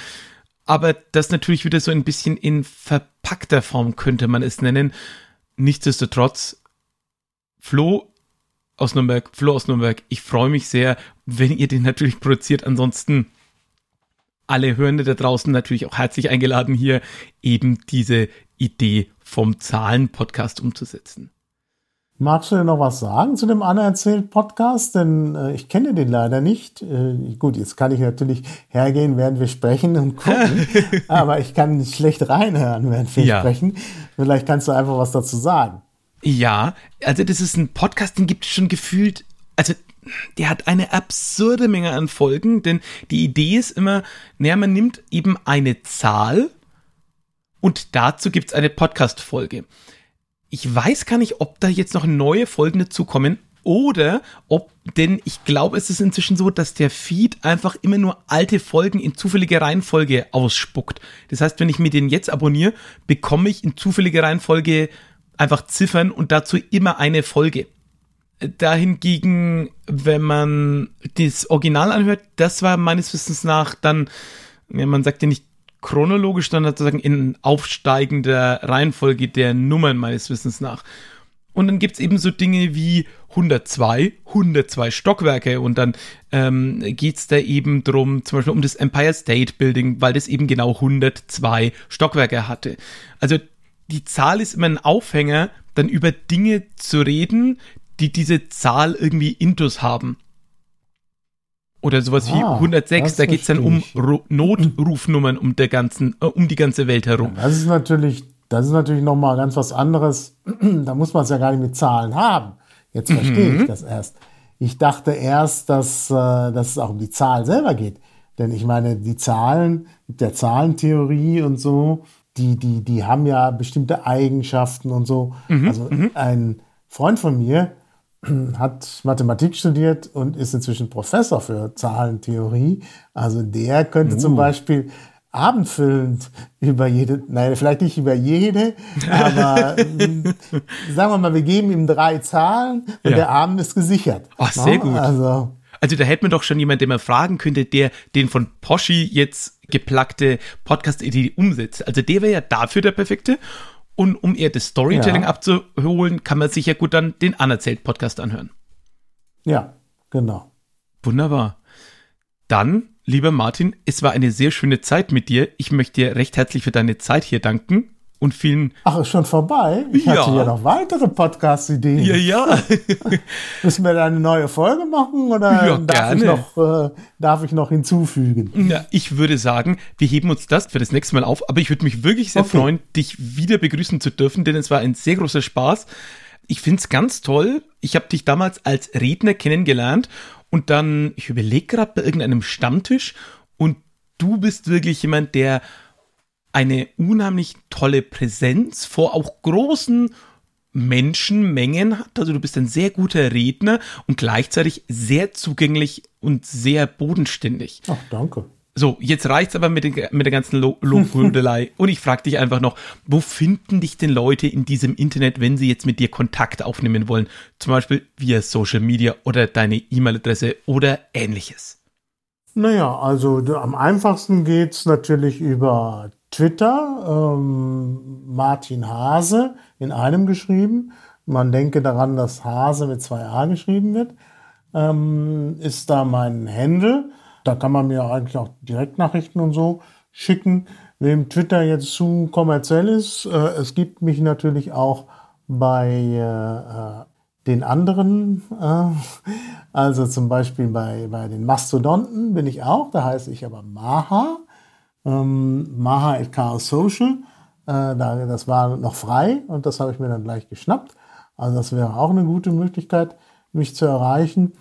Aber das natürlich wieder so ein bisschen in verpackter Form könnte man es nennen. Nichtsdestotrotz, Flo aus Nürnberg, Flo aus Nürnberg, ich freue mich sehr, wenn ihr den natürlich produziert. Ansonsten alle Hörende da draußen natürlich auch herzlich eingeladen, hier eben diese Idee vom Zahlen-Podcast umzusetzen. Magst du denn noch was sagen zu dem Anerzählt Podcast? Denn äh, ich kenne den leider nicht. Äh, gut, jetzt kann ich natürlich hergehen, während wir sprechen und gucken, aber ich kann nicht schlecht reinhören, während wir ja. sprechen. Vielleicht kannst du einfach was dazu sagen. Ja, also das ist ein Podcast, den gibt es schon gefühlt, also der hat eine absurde Menge an Folgen, denn die Idee ist immer, naja, man nimmt eben eine Zahl und dazu gibt es eine Podcast-Folge. Ich weiß gar nicht, ob da jetzt noch neue Folgen dazukommen oder ob, denn ich glaube, es ist inzwischen so, dass der Feed einfach immer nur alte Folgen in zufälliger Reihenfolge ausspuckt. Das heißt, wenn ich mir den jetzt abonniere, bekomme ich in zufälliger Reihenfolge einfach Ziffern und dazu immer eine Folge. Dahingegen, wenn man das Original anhört, das war meines Wissens nach dann, man sagt ja nicht chronologisch, sondern sozusagen in aufsteigender Reihenfolge der Nummern meines Wissens nach. Und dann gibt es eben so Dinge wie 102, 102 Stockwerke und dann ähm, geht es da eben drum, zum Beispiel um das Empire State Building, weil das eben genau 102 Stockwerke hatte. Also die Zahl ist immer ein Aufhänger, dann über Dinge zu reden, die diese Zahl irgendwie intus haben. Oder sowas ah, wie 106, da geht es dann um Ru Notrufnummern um der ganzen, äh, um die ganze Welt herum. Ja, das ist natürlich, das ist natürlich nochmal ganz was anderes. da muss man es ja gar nicht mit Zahlen haben. Jetzt verstehe mhm. ich das erst. Ich dachte erst, dass, äh, dass es auch um die Zahl selber geht. Denn ich meine, die Zahlen, mit der Zahlentheorie und so, die, die, die haben ja bestimmte Eigenschaften und so. Mhm. Also mhm. ein Freund von mir, hat Mathematik studiert und ist inzwischen Professor für Zahlentheorie. Also der könnte uh. zum Beispiel abendfüllend über jede, nein, vielleicht nicht über jede, aber sagen wir mal, wir geben ihm drei Zahlen und ja. der Abend ist gesichert. Ach, sehr gut. Also, also da hätte man doch schon jemanden, den man fragen könnte, der den von Poschi jetzt geplackte Podcast-Idee umsetzt. Also der wäre ja dafür der perfekte. Und um eher das Storytelling ja. abzuholen, kann man sich ja gut dann den Anerzählt-Podcast anhören. Ja, genau. Wunderbar. Dann, lieber Martin, es war eine sehr schöne Zeit mit dir. Ich möchte dir recht herzlich für deine Zeit hier danken und vielen. Ach, ist schon vorbei? Ich ja. hatte ja noch weitere Podcast-Ideen. Ja, ja. Müssen wir da eine neue Folge machen oder ja, darf, gerne. Ich noch, äh, darf ich noch hinzufügen? Ja, ich würde sagen, wir heben uns das für das nächste Mal auf, aber ich würde mich wirklich sehr okay. freuen, dich wieder begrüßen zu dürfen, denn es war ein sehr großer Spaß. Ich finde es ganz toll. Ich habe dich damals als Redner kennengelernt und dann, ich überlege gerade bei irgendeinem Stammtisch und du bist wirklich jemand, der eine unheimlich tolle Präsenz vor auch großen Menschenmengen hat. Also du bist ein sehr guter Redner und gleichzeitig sehr zugänglich und sehr bodenständig. Ach, danke. So, jetzt reicht's aber mit, den, mit der ganzen Lo Lobhudelei. und ich frage dich einfach noch, wo finden dich denn Leute in diesem Internet, wenn sie jetzt mit dir Kontakt aufnehmen wollen? Zum Beispiel via Social Media oder deine E-Mail-Adresse oder ähnliches. Naja, also am einfachsten geht's natürlich über Twitter, ähm, Martin Hase in einem geschrieben. Man denke daran, dass Hase mit zwei A geschrieben wird. Ähm, ist da mein Handle. Da kann man mir eigentlich auch Direktnachrichten und so schicken. Wem Twitter jetzt zu kommerziell ist, äh, es gibt mich natürlich auch bei äh den anderen, äh, also zum Beispiel bei, bei den Mastodonten bin ich auch, da heiße ich aber Maha ähm, Maha at Chaos Social. Äh, da, das war noch frei und das habe ich mir dann gleich geschnappt. Also das wäre auch eine gute Möglichkeit, mich zu erreichen.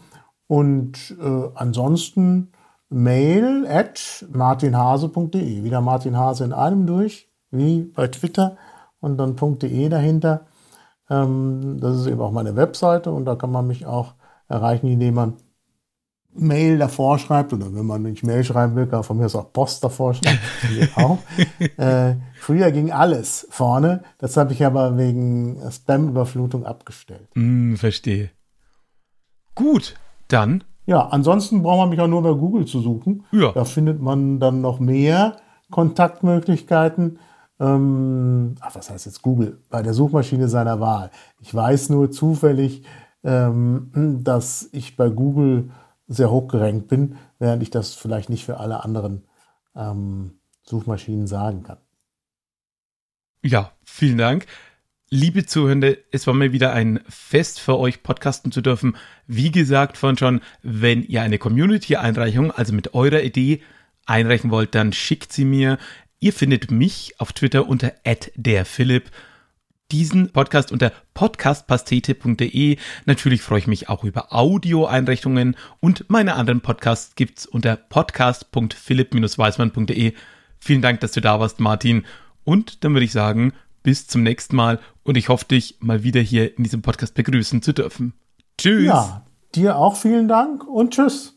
Und äh, ansonsten mail at martinhase.de. Wieder Martin Hase in einem durch, wie bei Twitter und dann .de dahinter. Ähm, das ist eben auch meine Webseite und da kann man mich auch erreichen, indem man Mail davor schreibt oder wenn man nicht Mail schreiben will, kann von mir aus auch Post davor schreiben. auch. Äh, früher ging alles vorne, das habe ich aber wegen Spam-Überflutung abgestellt. Mm, verstehe. Gut, dann. Ja, ansonsten braucht man mich auch nur bei Google zu suchen. Ja. Da findet man dann noch mehr Kontaktmöglichkeiten. Ähm, ach, was heißt jetzt Google? Bei der Suchmaschine seiner Wahl. Ich weiß nur zufällig, ähm, dass ich bei Google sehr hoch gerankt bin, während ich das vielleicht nicht für alle anderen ähm, Suchmaschinen sagen kann. Ja, vielen Dank. Liebe Zuhörende, es war mir wieder ein Fest für euch, podcasten zu dürfen. Wie gesagt vorhin schon, wenn ihr eine Community-Einreichung, also mit eurer Idee einreichen wollt, dann schickt sie mir. Ihr findet mich auf Twitter unter @derphilipp diesen Podcast unter podcastpastete.de. Natürlich freue ich mich auch über Audioeinrichtungen und meine anderen Podcasts gibt's unter podcast.philipp-weismann.de. Vielen Dank, dass du da warst, Martin. Und dann würde ich sagen, bis zum nächsten Mal und ich hoffe, dich mal wieder hier in diesem Podcast begrüßen zu dürfen. Tschüss. Ja, dir auch vielen Dank und tschüss.